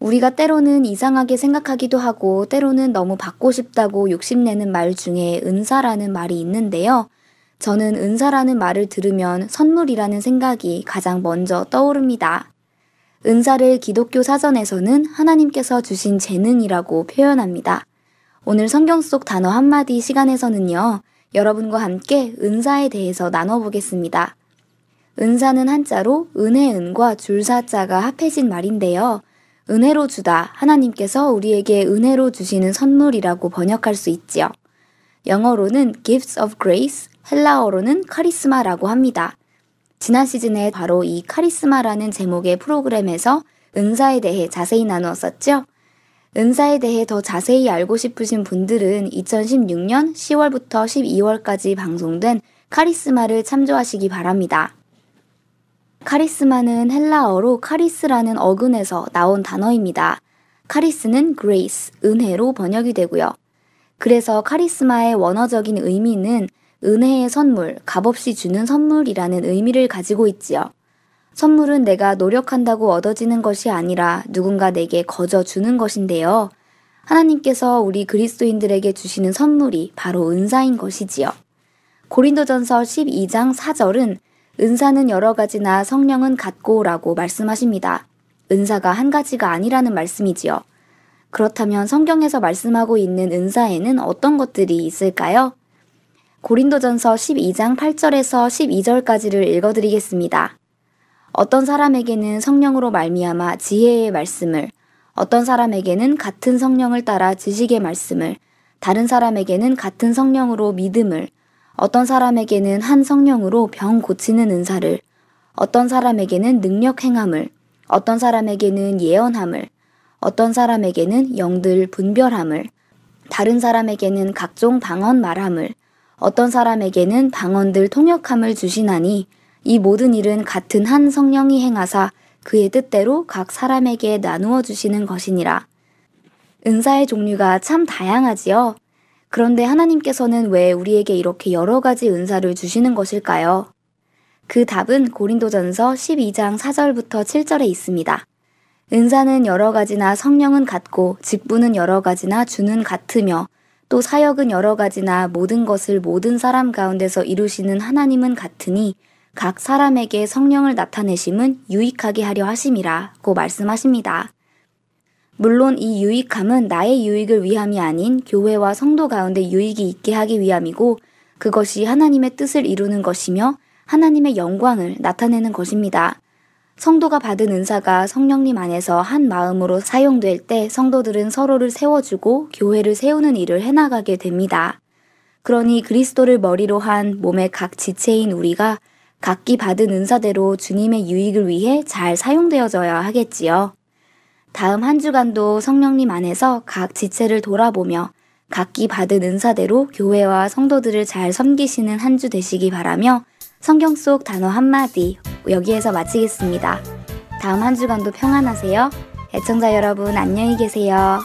우리가 때로는 이상하게 생각하기도 하고 때로는 너무 받고 싶다고 욕심내는 말 중에 은사라는 말이 있는데요. 저는 은사라는 말을 들으면 선물이라는 생각이 가장 먼저 떠오릅니다. 은사를 기독교 사전에서는 하나님께서 주신 재능이라고 표현합니다. 오늘 성경 속 단어 한마디 시간에서는요, 여러분과 함께 은사에 대해서 나눠보겠습니다. 은사는 한자로 은혜은과 줄사자가 합해진 말인데요. 은혜로 주다, 하나님께서 우리에게 은혜로 주시는 선물이라고 번역할 수 있지요. 영어로는 gifts of grace, 헬라어로는 카리스마라고 합니다. 지난 시즌에 바로 이 카리스마라는 제목의 프로그램에서 은사에 대해 자세히 나누었었죠. 은사에 대해 더 자세히 알고 싶으신 분들은 2016년 10월부터 12월까지 방송된 카리스마를 참조하시기 바랍니다. 카리스마는 헬라어로 카리스라는 어근에서 나온 단어입니다. 카리스는 grace, 은혜로 번역이 되고요. 그래서 카리스마의 원어적인 의미는 은혜의 선물, 값없이 주는 선물이라는 의미를 가지고 있지요. 선물은 내가 노력한다고 얻어지는 것이 아니라 누군가 내게 거저 주는 것인데요. 하나님께서 우리 그리스도인들에게 주시는 선물이 바로 은사인 것이지요. 고린도전서 12장 4절은 은사는 여러 가지나 성령은 같고라고 말씀하십니다. 은사가 한 가지가 아니라는 말씀이지요. 그렇다면 성경에서 말씀하고 있는 은사에는 어떤 것들이 있을까요? 고린도전서 12장 8절에서 12절까지를 읽어드리겠습니다. 어떤 사람에게는 성령으로 말미암아 지혜의 말씀을, 어떤 사람에게는 같은 성령을 따라 지식의 말씀을, 다른 사람에게는 같은 성령으로 믿음을, 어떤 사람에게는 한 성령으로 병 고치는 은사를, 어떤 사람에게는 능력 행함을, 어떤 사람에게는 예언함을, 어떤 사람에게는 영들 분별함을, 다른 사람에게는 각종 방언 말함을, 어떤 사람에게는 방언들 통역함을 주시나니 이 모든 일은 같은 한 성령이 행하사 그의 뜻대로 각 사람에게 나누어 주시는 것이니라. 은사의 종류가 참 다양하지요. 그런데 하나님께서는 왜 우리에게 이렇게 여러 가지 은사를 주시는 것일까요? 그 답은 고린도전서 12장 4절부터 7절에 있습니다. 은사는 여러 가지나 성령은 같고 직분은 여러 가지나 주는 같으며 또 사역은 여러 가지나 모든 것을 모든 사람 가운데서 이루시는 하나님은 같으니 각 사람에게 성령을 나타내심은 유익하게 하려 하심이라고 말씀하십니다. 물론 이 유익함은 나의 유익을 위함이 아닌 교회와 성도 가운데 유익이 있게 하기 위함이고 그것이 하나님의 뜻을 이루는 것이며 하나님의 영광을 나타내는 것입니다. 성도가 받은 은사가 성령님 안에서 한 마음으로 사용될 때 성도들은 서로를 세워주고 교회를 세우는 일을 해나가게 됩니다. 그러니 그리스도를 머리로 한 몸의 각 지체인 우리가 각기 받은 은사대로 주님의 유익을 위해 잘 사용되어져야 하겠지요. 다음 한 주간도 성령님 안에서 각 지체를 돌아보며 각기 받은 은사대로 교회와 성도들을 잘 섬기시는 한 주 되시기 바라며 성경 속 단어 한마디 여기에서 마치겠습니다. 다음 한 주간도 평안하세요. 애청자 여러분 안녕히 계세요.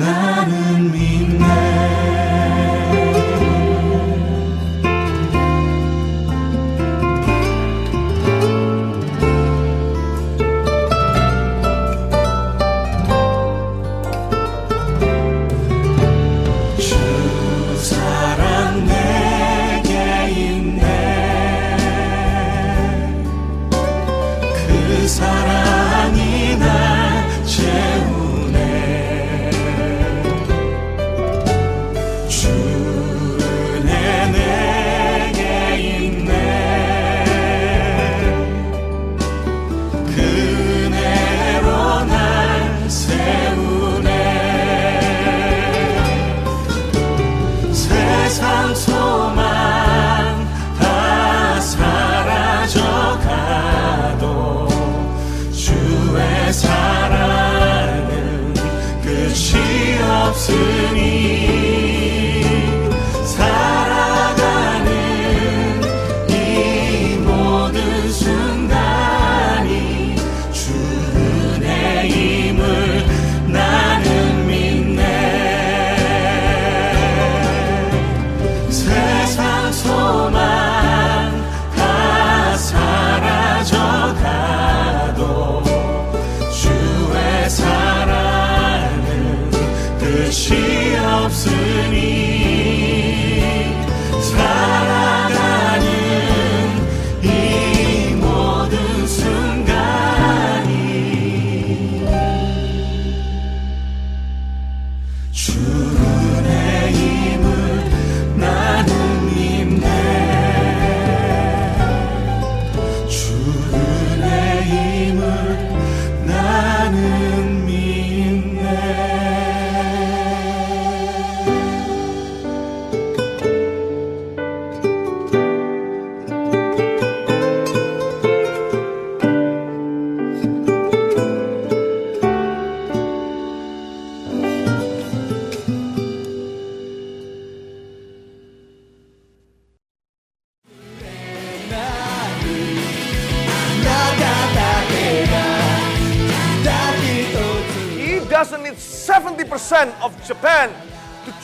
나는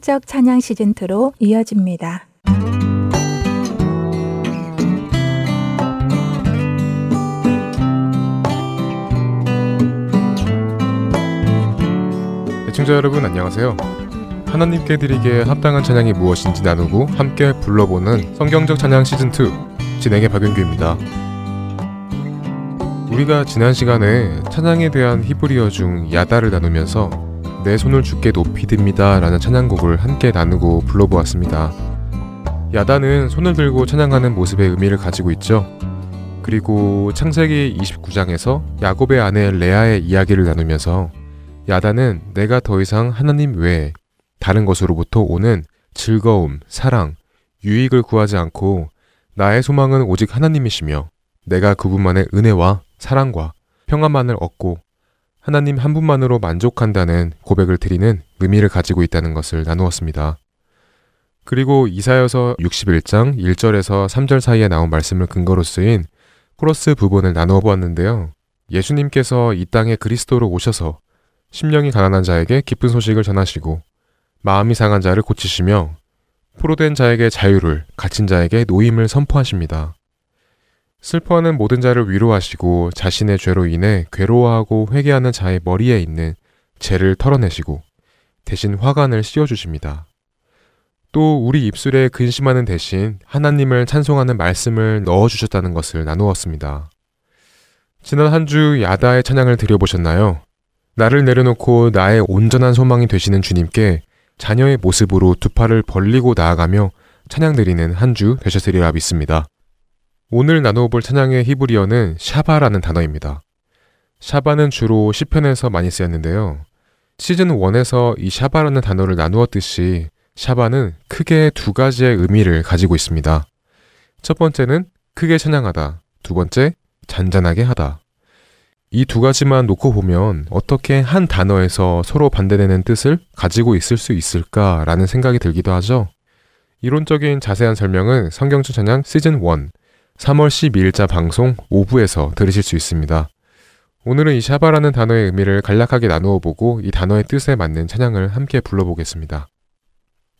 성경적 찬양 시즌 2로 이어집니다. 애청자 여러분 안녕하세요. 하나님께 드리기에 합당한 찬양이 무엇인지 나누고 함께 불러보는 성경적 찬양 시즌2 진행의 박윤규입니다. 우리가 지난 시간에 찬양에 대한 히브리어 중 야다를 나누면서 내 손을 주께 높이 듭니다 라는 찬양곡을 함께 나누고 불러보았습니다. 야다는 손을 들고 찬양하는 모습의 의미를 가지고 있죠. 그리고 창세기 29장에서 야곱의 아내 레아의 이야기를 나누면서 야다는 내가 더 이상 하나님 외에 다른 것으로부터 오는 즐거움, 사랑, 유익을 구하지 않고 나의 소망은 오직 하나님이시며 내가 그분만의 은혜와 사랑과 평안만을 얻고 하나님 한 분만으로 만족한다는 고백을 드리는 의미를 가지고 있다는 것을 나누었습니다. 그리고 이사여서 61장 1절에서 3절 사이에 나온 말씀을 근거로 쓰인 코러스 부분을 나누어 보았는데요. 예수님께서 이 땅에 그리스도로 오셔서 심령이 가난한 자에게 기쁜 소식을 전하시고 마음이 상한 자를 고치시며 포로된 자에게 자유를 갇힌 자에게 노임을 선포하십니다. 슬퍼하는 모든 자를 위로하시고 자신의 죄로 인해 괴로워하고 회개하는 자의 머리에 있는 죄를 털어내시고 대신 화관을 씌워주십니다. 또 우리 입술에 근심하는 대신 하나님을 찬송하는 말씀을 넣어주셨다는 것을 나누었습니다. 지난 한 주 야다의 찬양을 드려보셨나요? 나를 내려놓고 나의 온전한 소망이 되시는 주님께 자녀의 모습으로 두 팔을 벌리고 나아가며 찬양 드리는 한 주 되셨으리라 믿습니다. 오늘 나누어볼 찬양의 히브리어는 샤바라는 단어입니다. 샤바는 주로 시편에서 많이 쓰였는데요. 시즌 1에서 이 샤바라는 단어를 나누었듯이 샤바는 크게 두 가지의 의미를 가지고 있습니다. 첫 번째는 크게 찬양하다. 두 번째, 잔잔하게 하다. 이 두 가지만 놓고 보면 어떻게 한 단어에서 서로 반대되는 뜻을 가지고 있을 수 있을까라는 생각이 들기도 하죠. 이론적인 자세한 설명은 성경주 찬양 시즌 1, 3월 12일자 방송 5부에서 들으실 수 있습니다. 오늘은 이 샤바라는 단어의 의미를 간략하게 나누어 보고 이 단어의 뜻에 맞는 찬양을 함께 불러보겠습니다.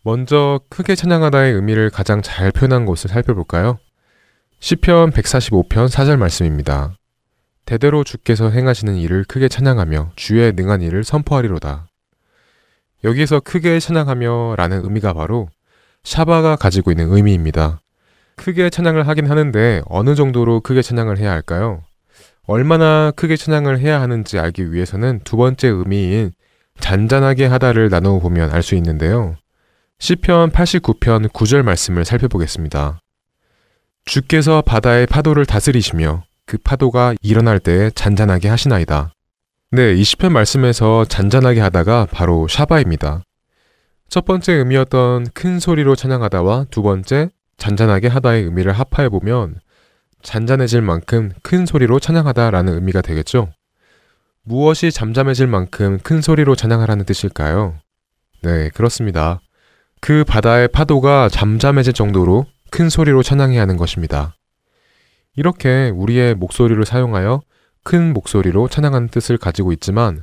먼저 크게 찬양하다의 의미를 가장 잘 표현한 곳을 살펴볼까요? 시편 145편 4절 말씀입니다. 대대로 주께서 행하시는 일을 크게 찬양하며 주의 능한 일을 선포하리로다. 여기에서 크게 찬양하며 라는 의미가 바로 샤바가 가지고 있는 의미입니다. 크게 찬양을 하긴 하는데 어느 정도로 크게 찬양을 해야 할까요? 얼마나 크게 찬양을 해야 하는지 알기 위해서는 두 번째 의미인 잔잔하게 하다를 나누어 보면 알 수 있는데요. 시편 89편 9절 말씀을 살펴보겠습니다. 주께서 바다의 파도를 다스리시며 그 파도가 일어날 때 잔잔하게 하시나이다. 네, 이 시편 말씀에서 잔잔하게 하다가 바로 샤바입니다. 첫 번째 의미였던 큰 소리로 찬양하다와 두 번째 잔잔하게 하다의 의미를 합하해 보면 잔잔해질 만큼 큰 소리로 찬양하다라는 의미가 되겠죠. 무엇이 잠잠해질 만큼 큰 소리로 찬양하라는 뜻일까요? 네, 그렇습니다. 그 바다의 파도가 잠잠해질 정도로 큰 소리로 찬양해야 하는 것입니다. 이렇게 우리의 목소리를 사용하여 큰 목소리로 찬양하는 뜻을 가지고 있지만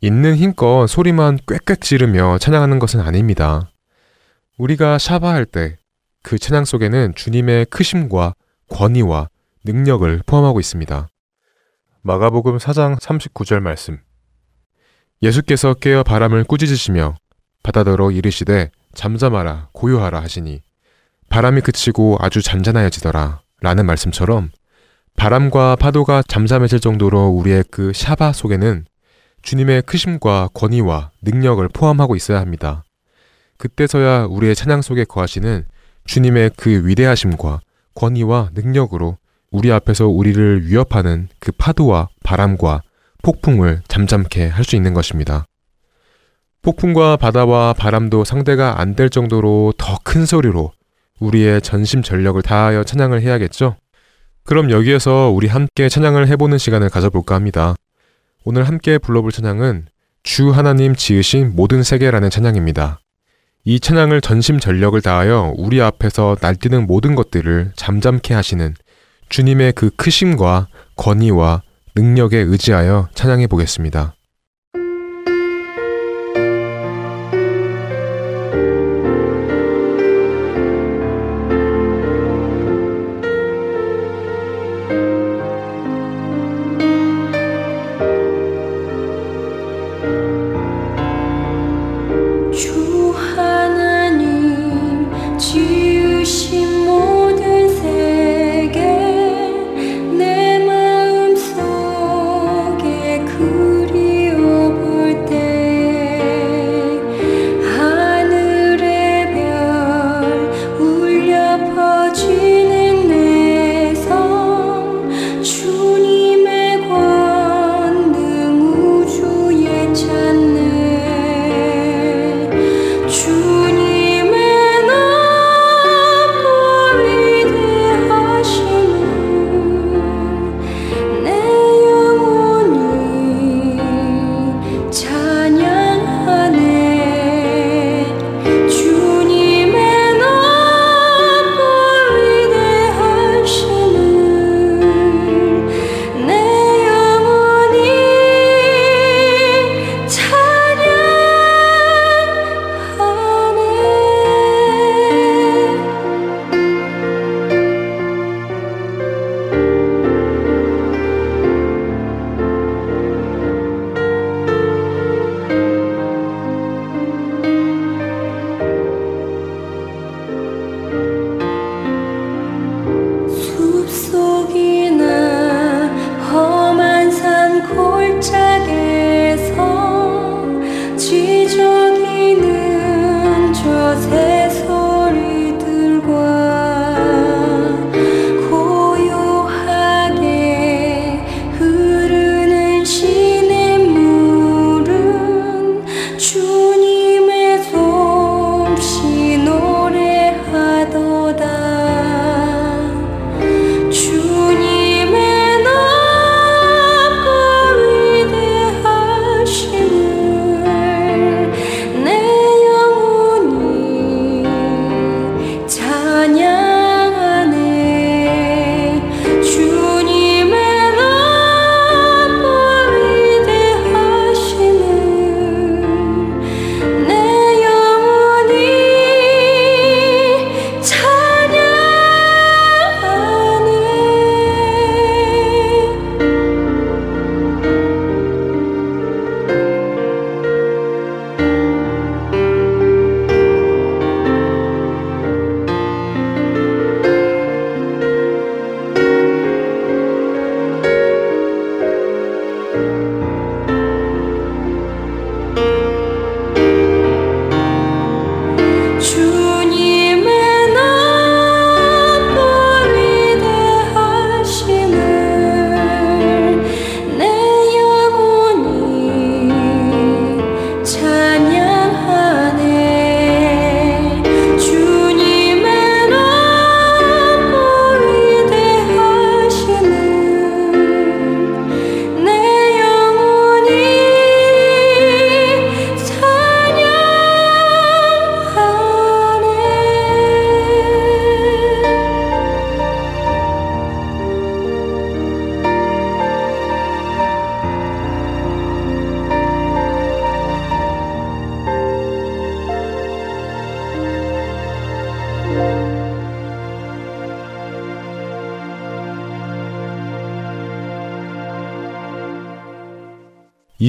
있는 힘껏 소리만 꽥꽥 지르며 찬양하는 것은 아닙니다. 우리가 샤바할 때 그 찬양 속에는 주님의 크심과 권위와 능력을 포함하고 있습니다. 마가복음 4장 39절 말씀. 예수께서 깨어 바람을 꾸짖으시며 바다더러 이르시되 잠잠하라 고요하라 하시니 바람이 그치고 아주 잔잔하여지더라 라는 말씀처럼 바람과 파도가 잠잠해질 정도로 우리의 그 샤바 속에는 주님의 크심과 권위와 능력을 포함하고 있어야 합니다. 그때서야 우리의 찬양 속에 거하시는 주님의 그 위대하심과 권위와 능력으로 우리 앞에서 우리를 위협하는 그 파도와 바람과 폭풍을 잠잠케 할 수 있는 것입니다. 폭풍과 바다와 바람도 상대가 안 될 정도로 더 큰 소리로 우리의 전심 전력을 다하여 찬양을 해야겠죠? 그럼 여기에서 우리 함께 찬양을 해보는 시간을 가져볼까 합니다. 오늘 함께 불러볼 찬양은 주 하나님 지으신 모든 세계라는 찬양입니다. 이 찬양을 전심 전력을 다하여 우리 앞에서 날뛰는 모든 것들을 잠잠케 하시는 주님의 그 크심과 권위와 능력에 의지하여 찬양해 보겠습니다.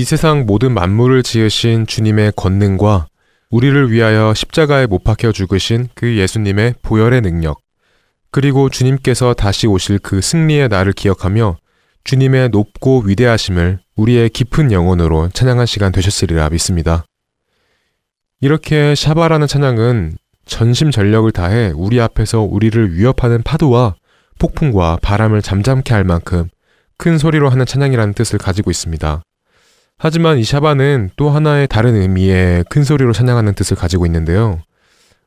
세상 모든 만물을 지으신 주님의 권능과 우리를 위하여 십자가에 못 박혀 죽으신 그 예수님의 보혈의 능력, 그리고 주님께서 다시 오실 그 승리의 날을 기억하며 주님의 높고 위대하심을 우리의 깊은 영혼으로 찬양한 시간 되셨으리라 믿습니다. 이렇게 샤바라는 찬양은 전심 전력을 다해 우리 앞에서 우리를 위협하는 파도와 폭풍과 바람을 잠잠케 할 만큼 큰 소리로 하는 찬양이라는 뜻을 가지고 있습니다. 하지만 이 샤바는 또 하나의 다른 의미의 큰 소리로 찬양하는 뜻을 가지고 있는데요.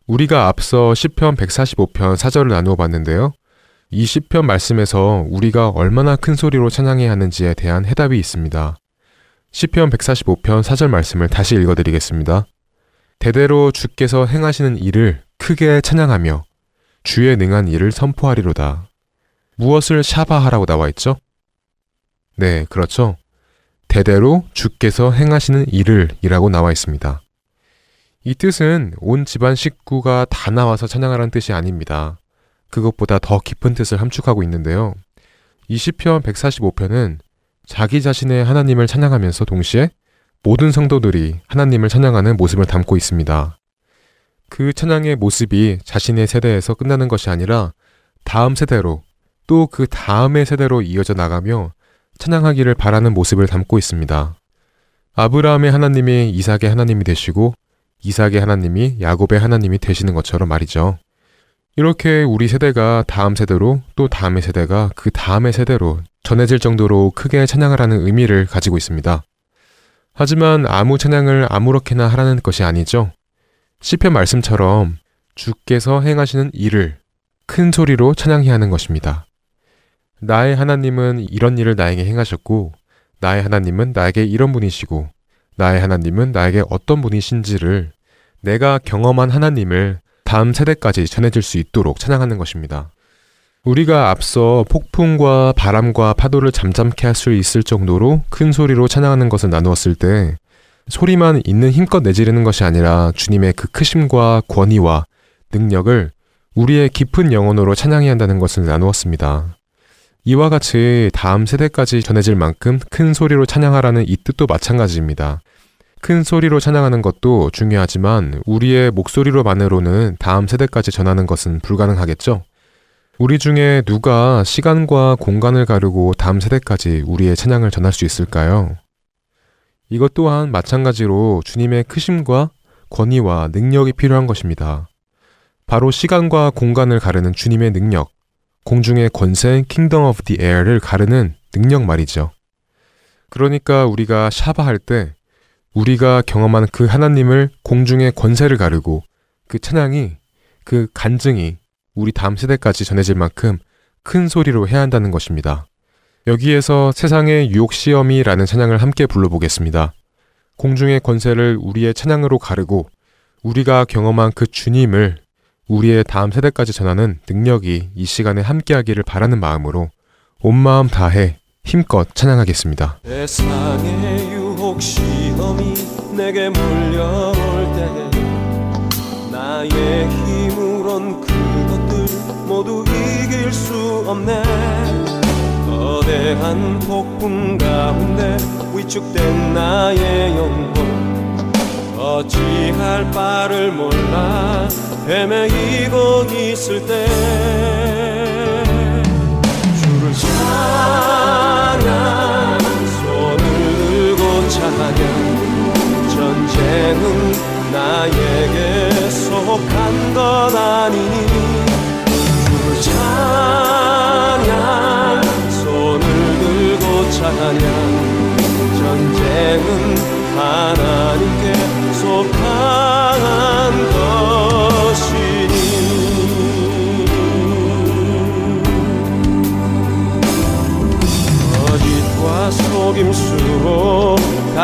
우리가 앞서 시편 145편 사절을 나누어 봤는데요. 이 시편 말씀에서 우리가 얼마나 큰 소리로 찬양해야 하는지에 대한 해답이 있습니다. 시편 145편 사절 말씀을 다시 읽어드리겠습니다. 대대로 주께서 행하시는 일을 크게 찬양하며 주의 능한 일을 선포하리로다. 무엇을 샤바하라고 나와 있죠? 네, 그렇죠. 대대로 주께서 행하시는 일을 이라고 나와 있습니다. 이 뜻은 온 집안 식구가 다 나와서 찬양하라는 뜻이 아닙니다. 그것보다 더 깊은 뜻을 함축하고 있는데요. 이 시편 145편은 자기 자신의 하나님을 찬양하면서 동시에 모든 성도들이 하나님을 찬양하는 모습을 담고 있습니다. 그 찬양의 모습이 자신의 세대에서 끝나는 것이 아니라 다음 세대로 또 그 다음의 세대로 이어져 나가며 찬양하기를 바라는 모습을 담고 있습니다. 아브라함의 하나님이 이삭의 하나님이 되시고 이삭의 하나님이 야곱의 하나님이 되시는 것처럼 말이죠. 이렇게 우리 세대가 다음 세대로 또 다음의 세대가 그 다음의 세대로 전해질 정도로 크게 찬양을 하는 의미를 가지고 있습니다. 하지만 아무 찬양을 아무렇게나 하라는 것이 아니죠. 시편 말씀처럼 주께서 행하시는 일을 큰 소리로 찬양해야 하는 것입니다. 나의 하나님은 이런 일을 나에게 행하셨고 나의 하나님은 나에게 이런 분이시고 나의 하나님은 나에게 어떤 분이신지를 내가 경험한 하나님을 다음 세대까지 전해질 수 있도록 찬양하는 것입니다. 우리가 앞서 폭풍과 바람과 파도를 잠잠케 할 수 있을 정도로 큰 소리로 찬양하는 것을 나누었을 때 소리만 있는 힘껏 내지르는 것이 아니라 주님의 그 크심과 권위와 능력을 우리의 깊은 영혼으로 찬양해야 한다는 것을 나누었습니다. 이와 같이 다음 세대까지 전해질 만큼 큰 소리로 찬양하라는 이 뜻도 마찬가지입니다. 큰 소리로 찬양하는 것도 중요하지만 우리의 목소리로만으로는 다음 세대까지 전하는 것은 불가능하겠죠? 우리 중에 누가 시간과 공간을 가르고 다음 세대까지 우리의 찬양을 전할 수 있을까요? 이것 또한 마찬가지로 주님의 크심과 권위와 능력이 필요한 것입니다. 바로 시간과 공간을 가르는 주님의 능력, 공중의 권세 kingdom of the air를 가르는 능력 말이죠. 그러니까 우리가 샤바 할 때 우리가 경험한 그 하나님을 공중의 권세를 가르고 그 찬양이 그 간증이 우리 다음 세대까지 전해질 만큼 큰 소리로 해야 한다는 것입니다. 여기에서 세상의 유혹 시험이라는 찬양을 함께 불러보겠습니다. 공중의 권세를 우리의 찬양으로 가르고 우리가 경험한 그 주님을 우리의 다음 세대까지 전하는 능력이 이 시간에 함께하기를 바라는 마음으로 온 마음 다해 힘껏 찬양하겠습니다. 세상의 유혹 시험이 내게 몰려올 때 나의 힘으론 그것들 모두 이길 수 없네 거대한 폭풍 가운데 위축된 나의 영혼 어찌할 바를 몰라 헤매이고 있을 때 주를 찬양 손을 들고 찬양 전쟁은 나에게 속한 것 아니니 주를 찬양 손을 들고 찬양 전쟁은 하나님께 속한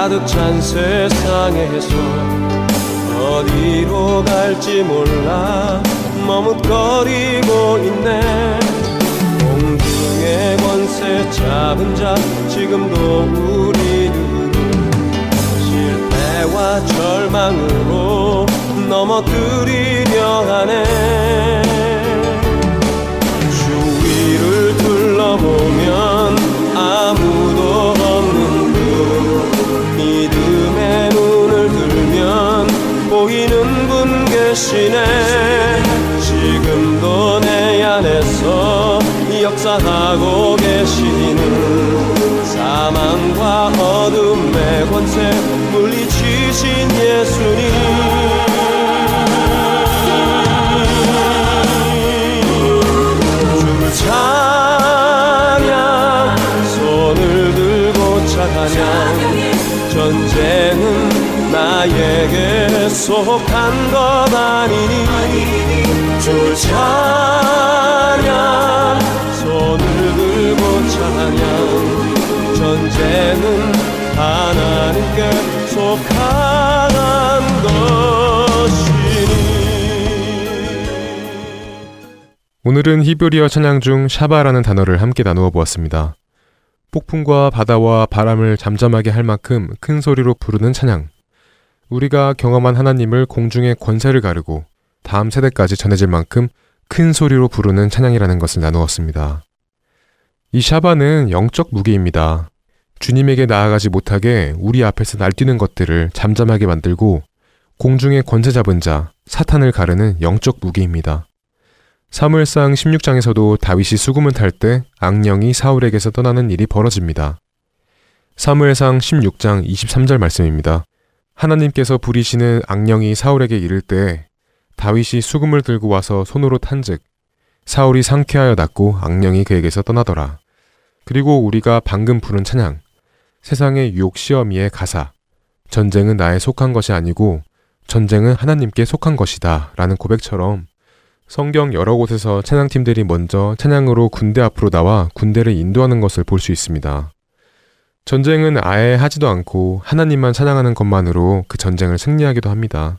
가득 찬 세상에서 어디로 갈지 몰라 머뭇거리고 있네. 공중의 권세 잡은 자 지금도 우리를 실패와 절망으로 넘어뜨리려 하네. 주위를 둘러보면 계시네 지금도 내 안에서 역사하고 계시는 사망과 어둠의 권세 물리치신 예수님. 찬양 손을 들고 찬양 전쟁은 나에게 속한 것 아니니 주를 찬양 손을 들고 찬양 전쟁은 하나님께 속한 것이니 오늘은 히브리어 찬양 중 샤바라는 단어를 함께 나누어 보았습니다. 폭풍과 바다와 바람을 잠잠하게 할 만큼 큰 소리로 부르는 찬양. 우리가 경험한 하나님을 공중의 권세를 가르고 다음 세대까지 전해질 만큼 큰 소리로 부르는 찬양이라는 것을 나누었습니다. 이 샤바는 영적 무기입니다. 주님에게 나아가지 못하게 우리 앞에서 날뛰는 것들을 잠잠하게 만들고 공중의 권세 잡은 자, 사탄을 가르는 영적 무기입니다. 사무엘상 16장에서도 다윗이 수금을 탈 때 악령이 사울에게서 떠나는 일이 벌어집니다. 사무엘상 16장 23절 말씀입니다. 하나님께서 부리시는 악령이 사울에게 이를 때 다윗이 수금을 들고 와서 손으로 탄즉 사울이 상쾌하여 낫고 악령이 그에게서 떠나더라. 그리고 우리가 방금 부른 찬양 세상의 유혹 시험이의 가사 전쟁은 나에 속한 것이 아니고 전쟁은 하나님께 속한 것이다 라는 고백처럼 성경 여러 곳에서 찬양팀들이 먼저 찬양으로 군대 앞으로 나와 군대를 인도하는 것을 볼 수 있습니다. 전쟁은 아예 하지도 않고 하나님만 찬양하는 것만으로 그 전쟁을 승리하기도 합니다.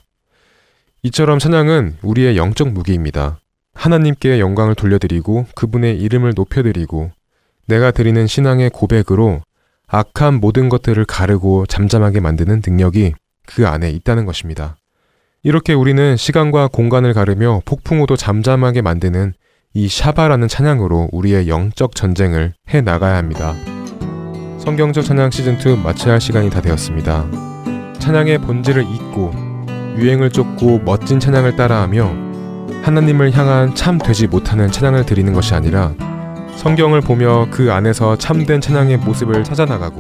이처럼 찬양은 우리의 영적 무기입니다. 하나님께 영광을 돌려드리고 그분의 이름을 높여드리고 내가 드리는 신앙의 고백으로 악한 모든 것들을 가르고 잠잠하게 만드는 능력이 그 안에 있다는 것입니다. 이렇게 우리는 시간과 공간을 가르며 폭풍우도 잠잠하게 만드는 이 샤바라는 찬양으로 우리의 영적 전쟁을 해 나가야 합니다. 성경적 찬양 시즌2 마쳐야 할 시간이 다 되었습니다. 찬양의 본질을 잊고 유행을 쫓고 멋진 찬양을 따라하며 하나님을 향한 참 되지 못하는 찬양을 드리는 것이 아니라 성경을 보며 그 안에서 참된 찬양의 모습을 찾아나가고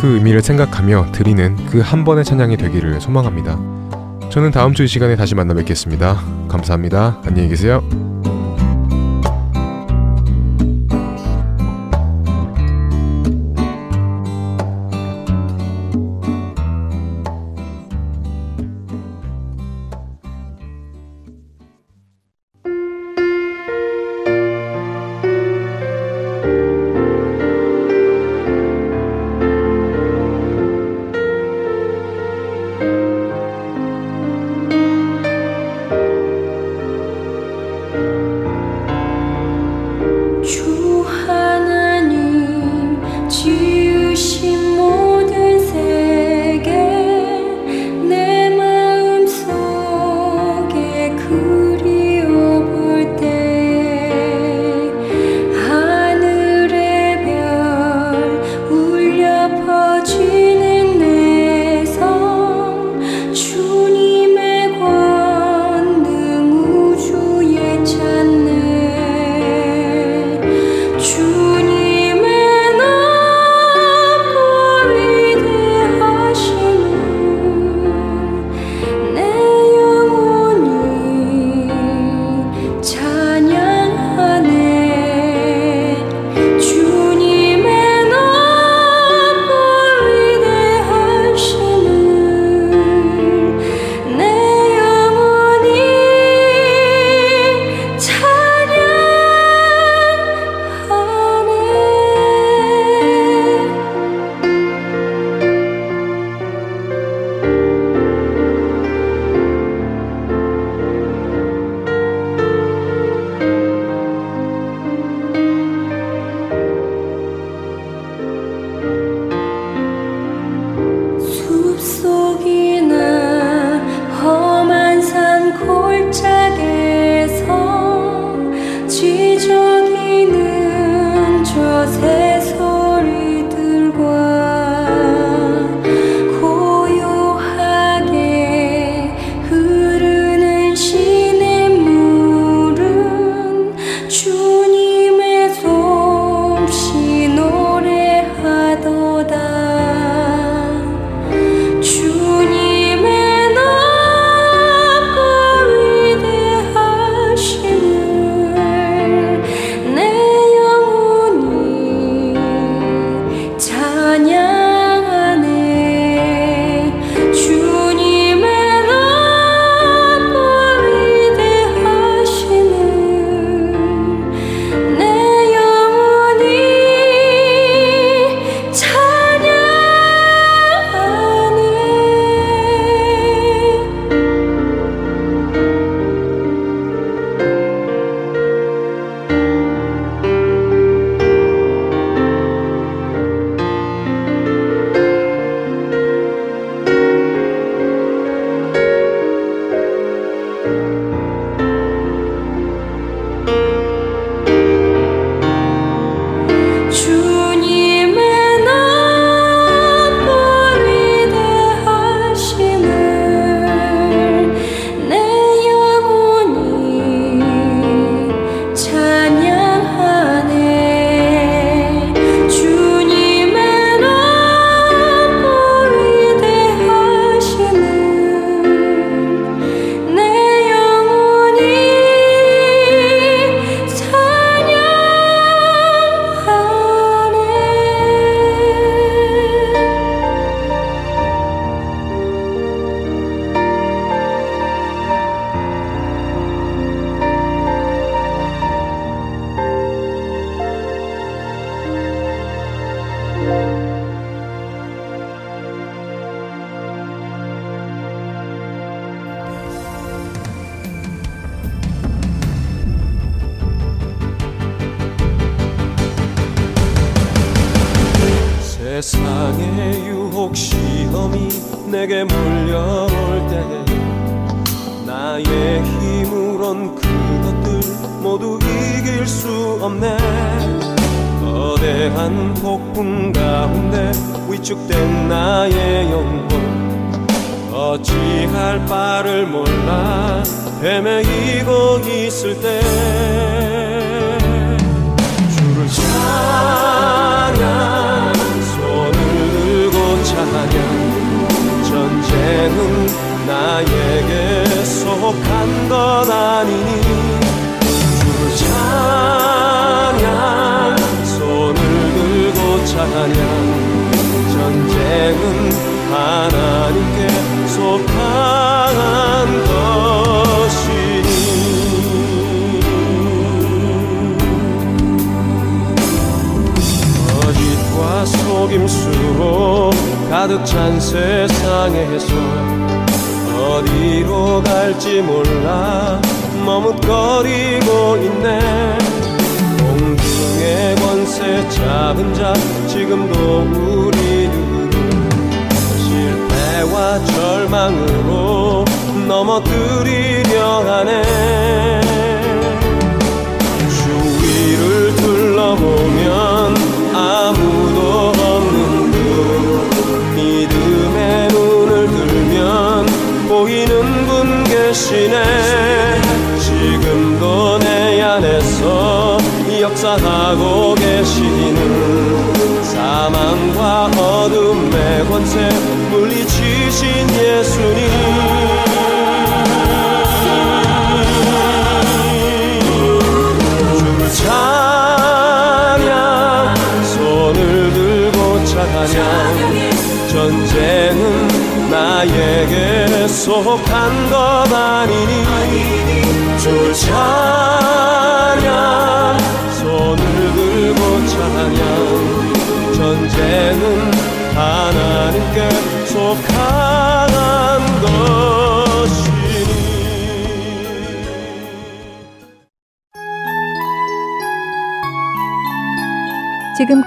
그 의미를 생각하며 드리는 그 한 번의 찬양이 되기를 소망합니다. 저는 다음 주 이 시간에 다시 만나 뵙겠습니다. 감사합니다. 안녕히 계세요.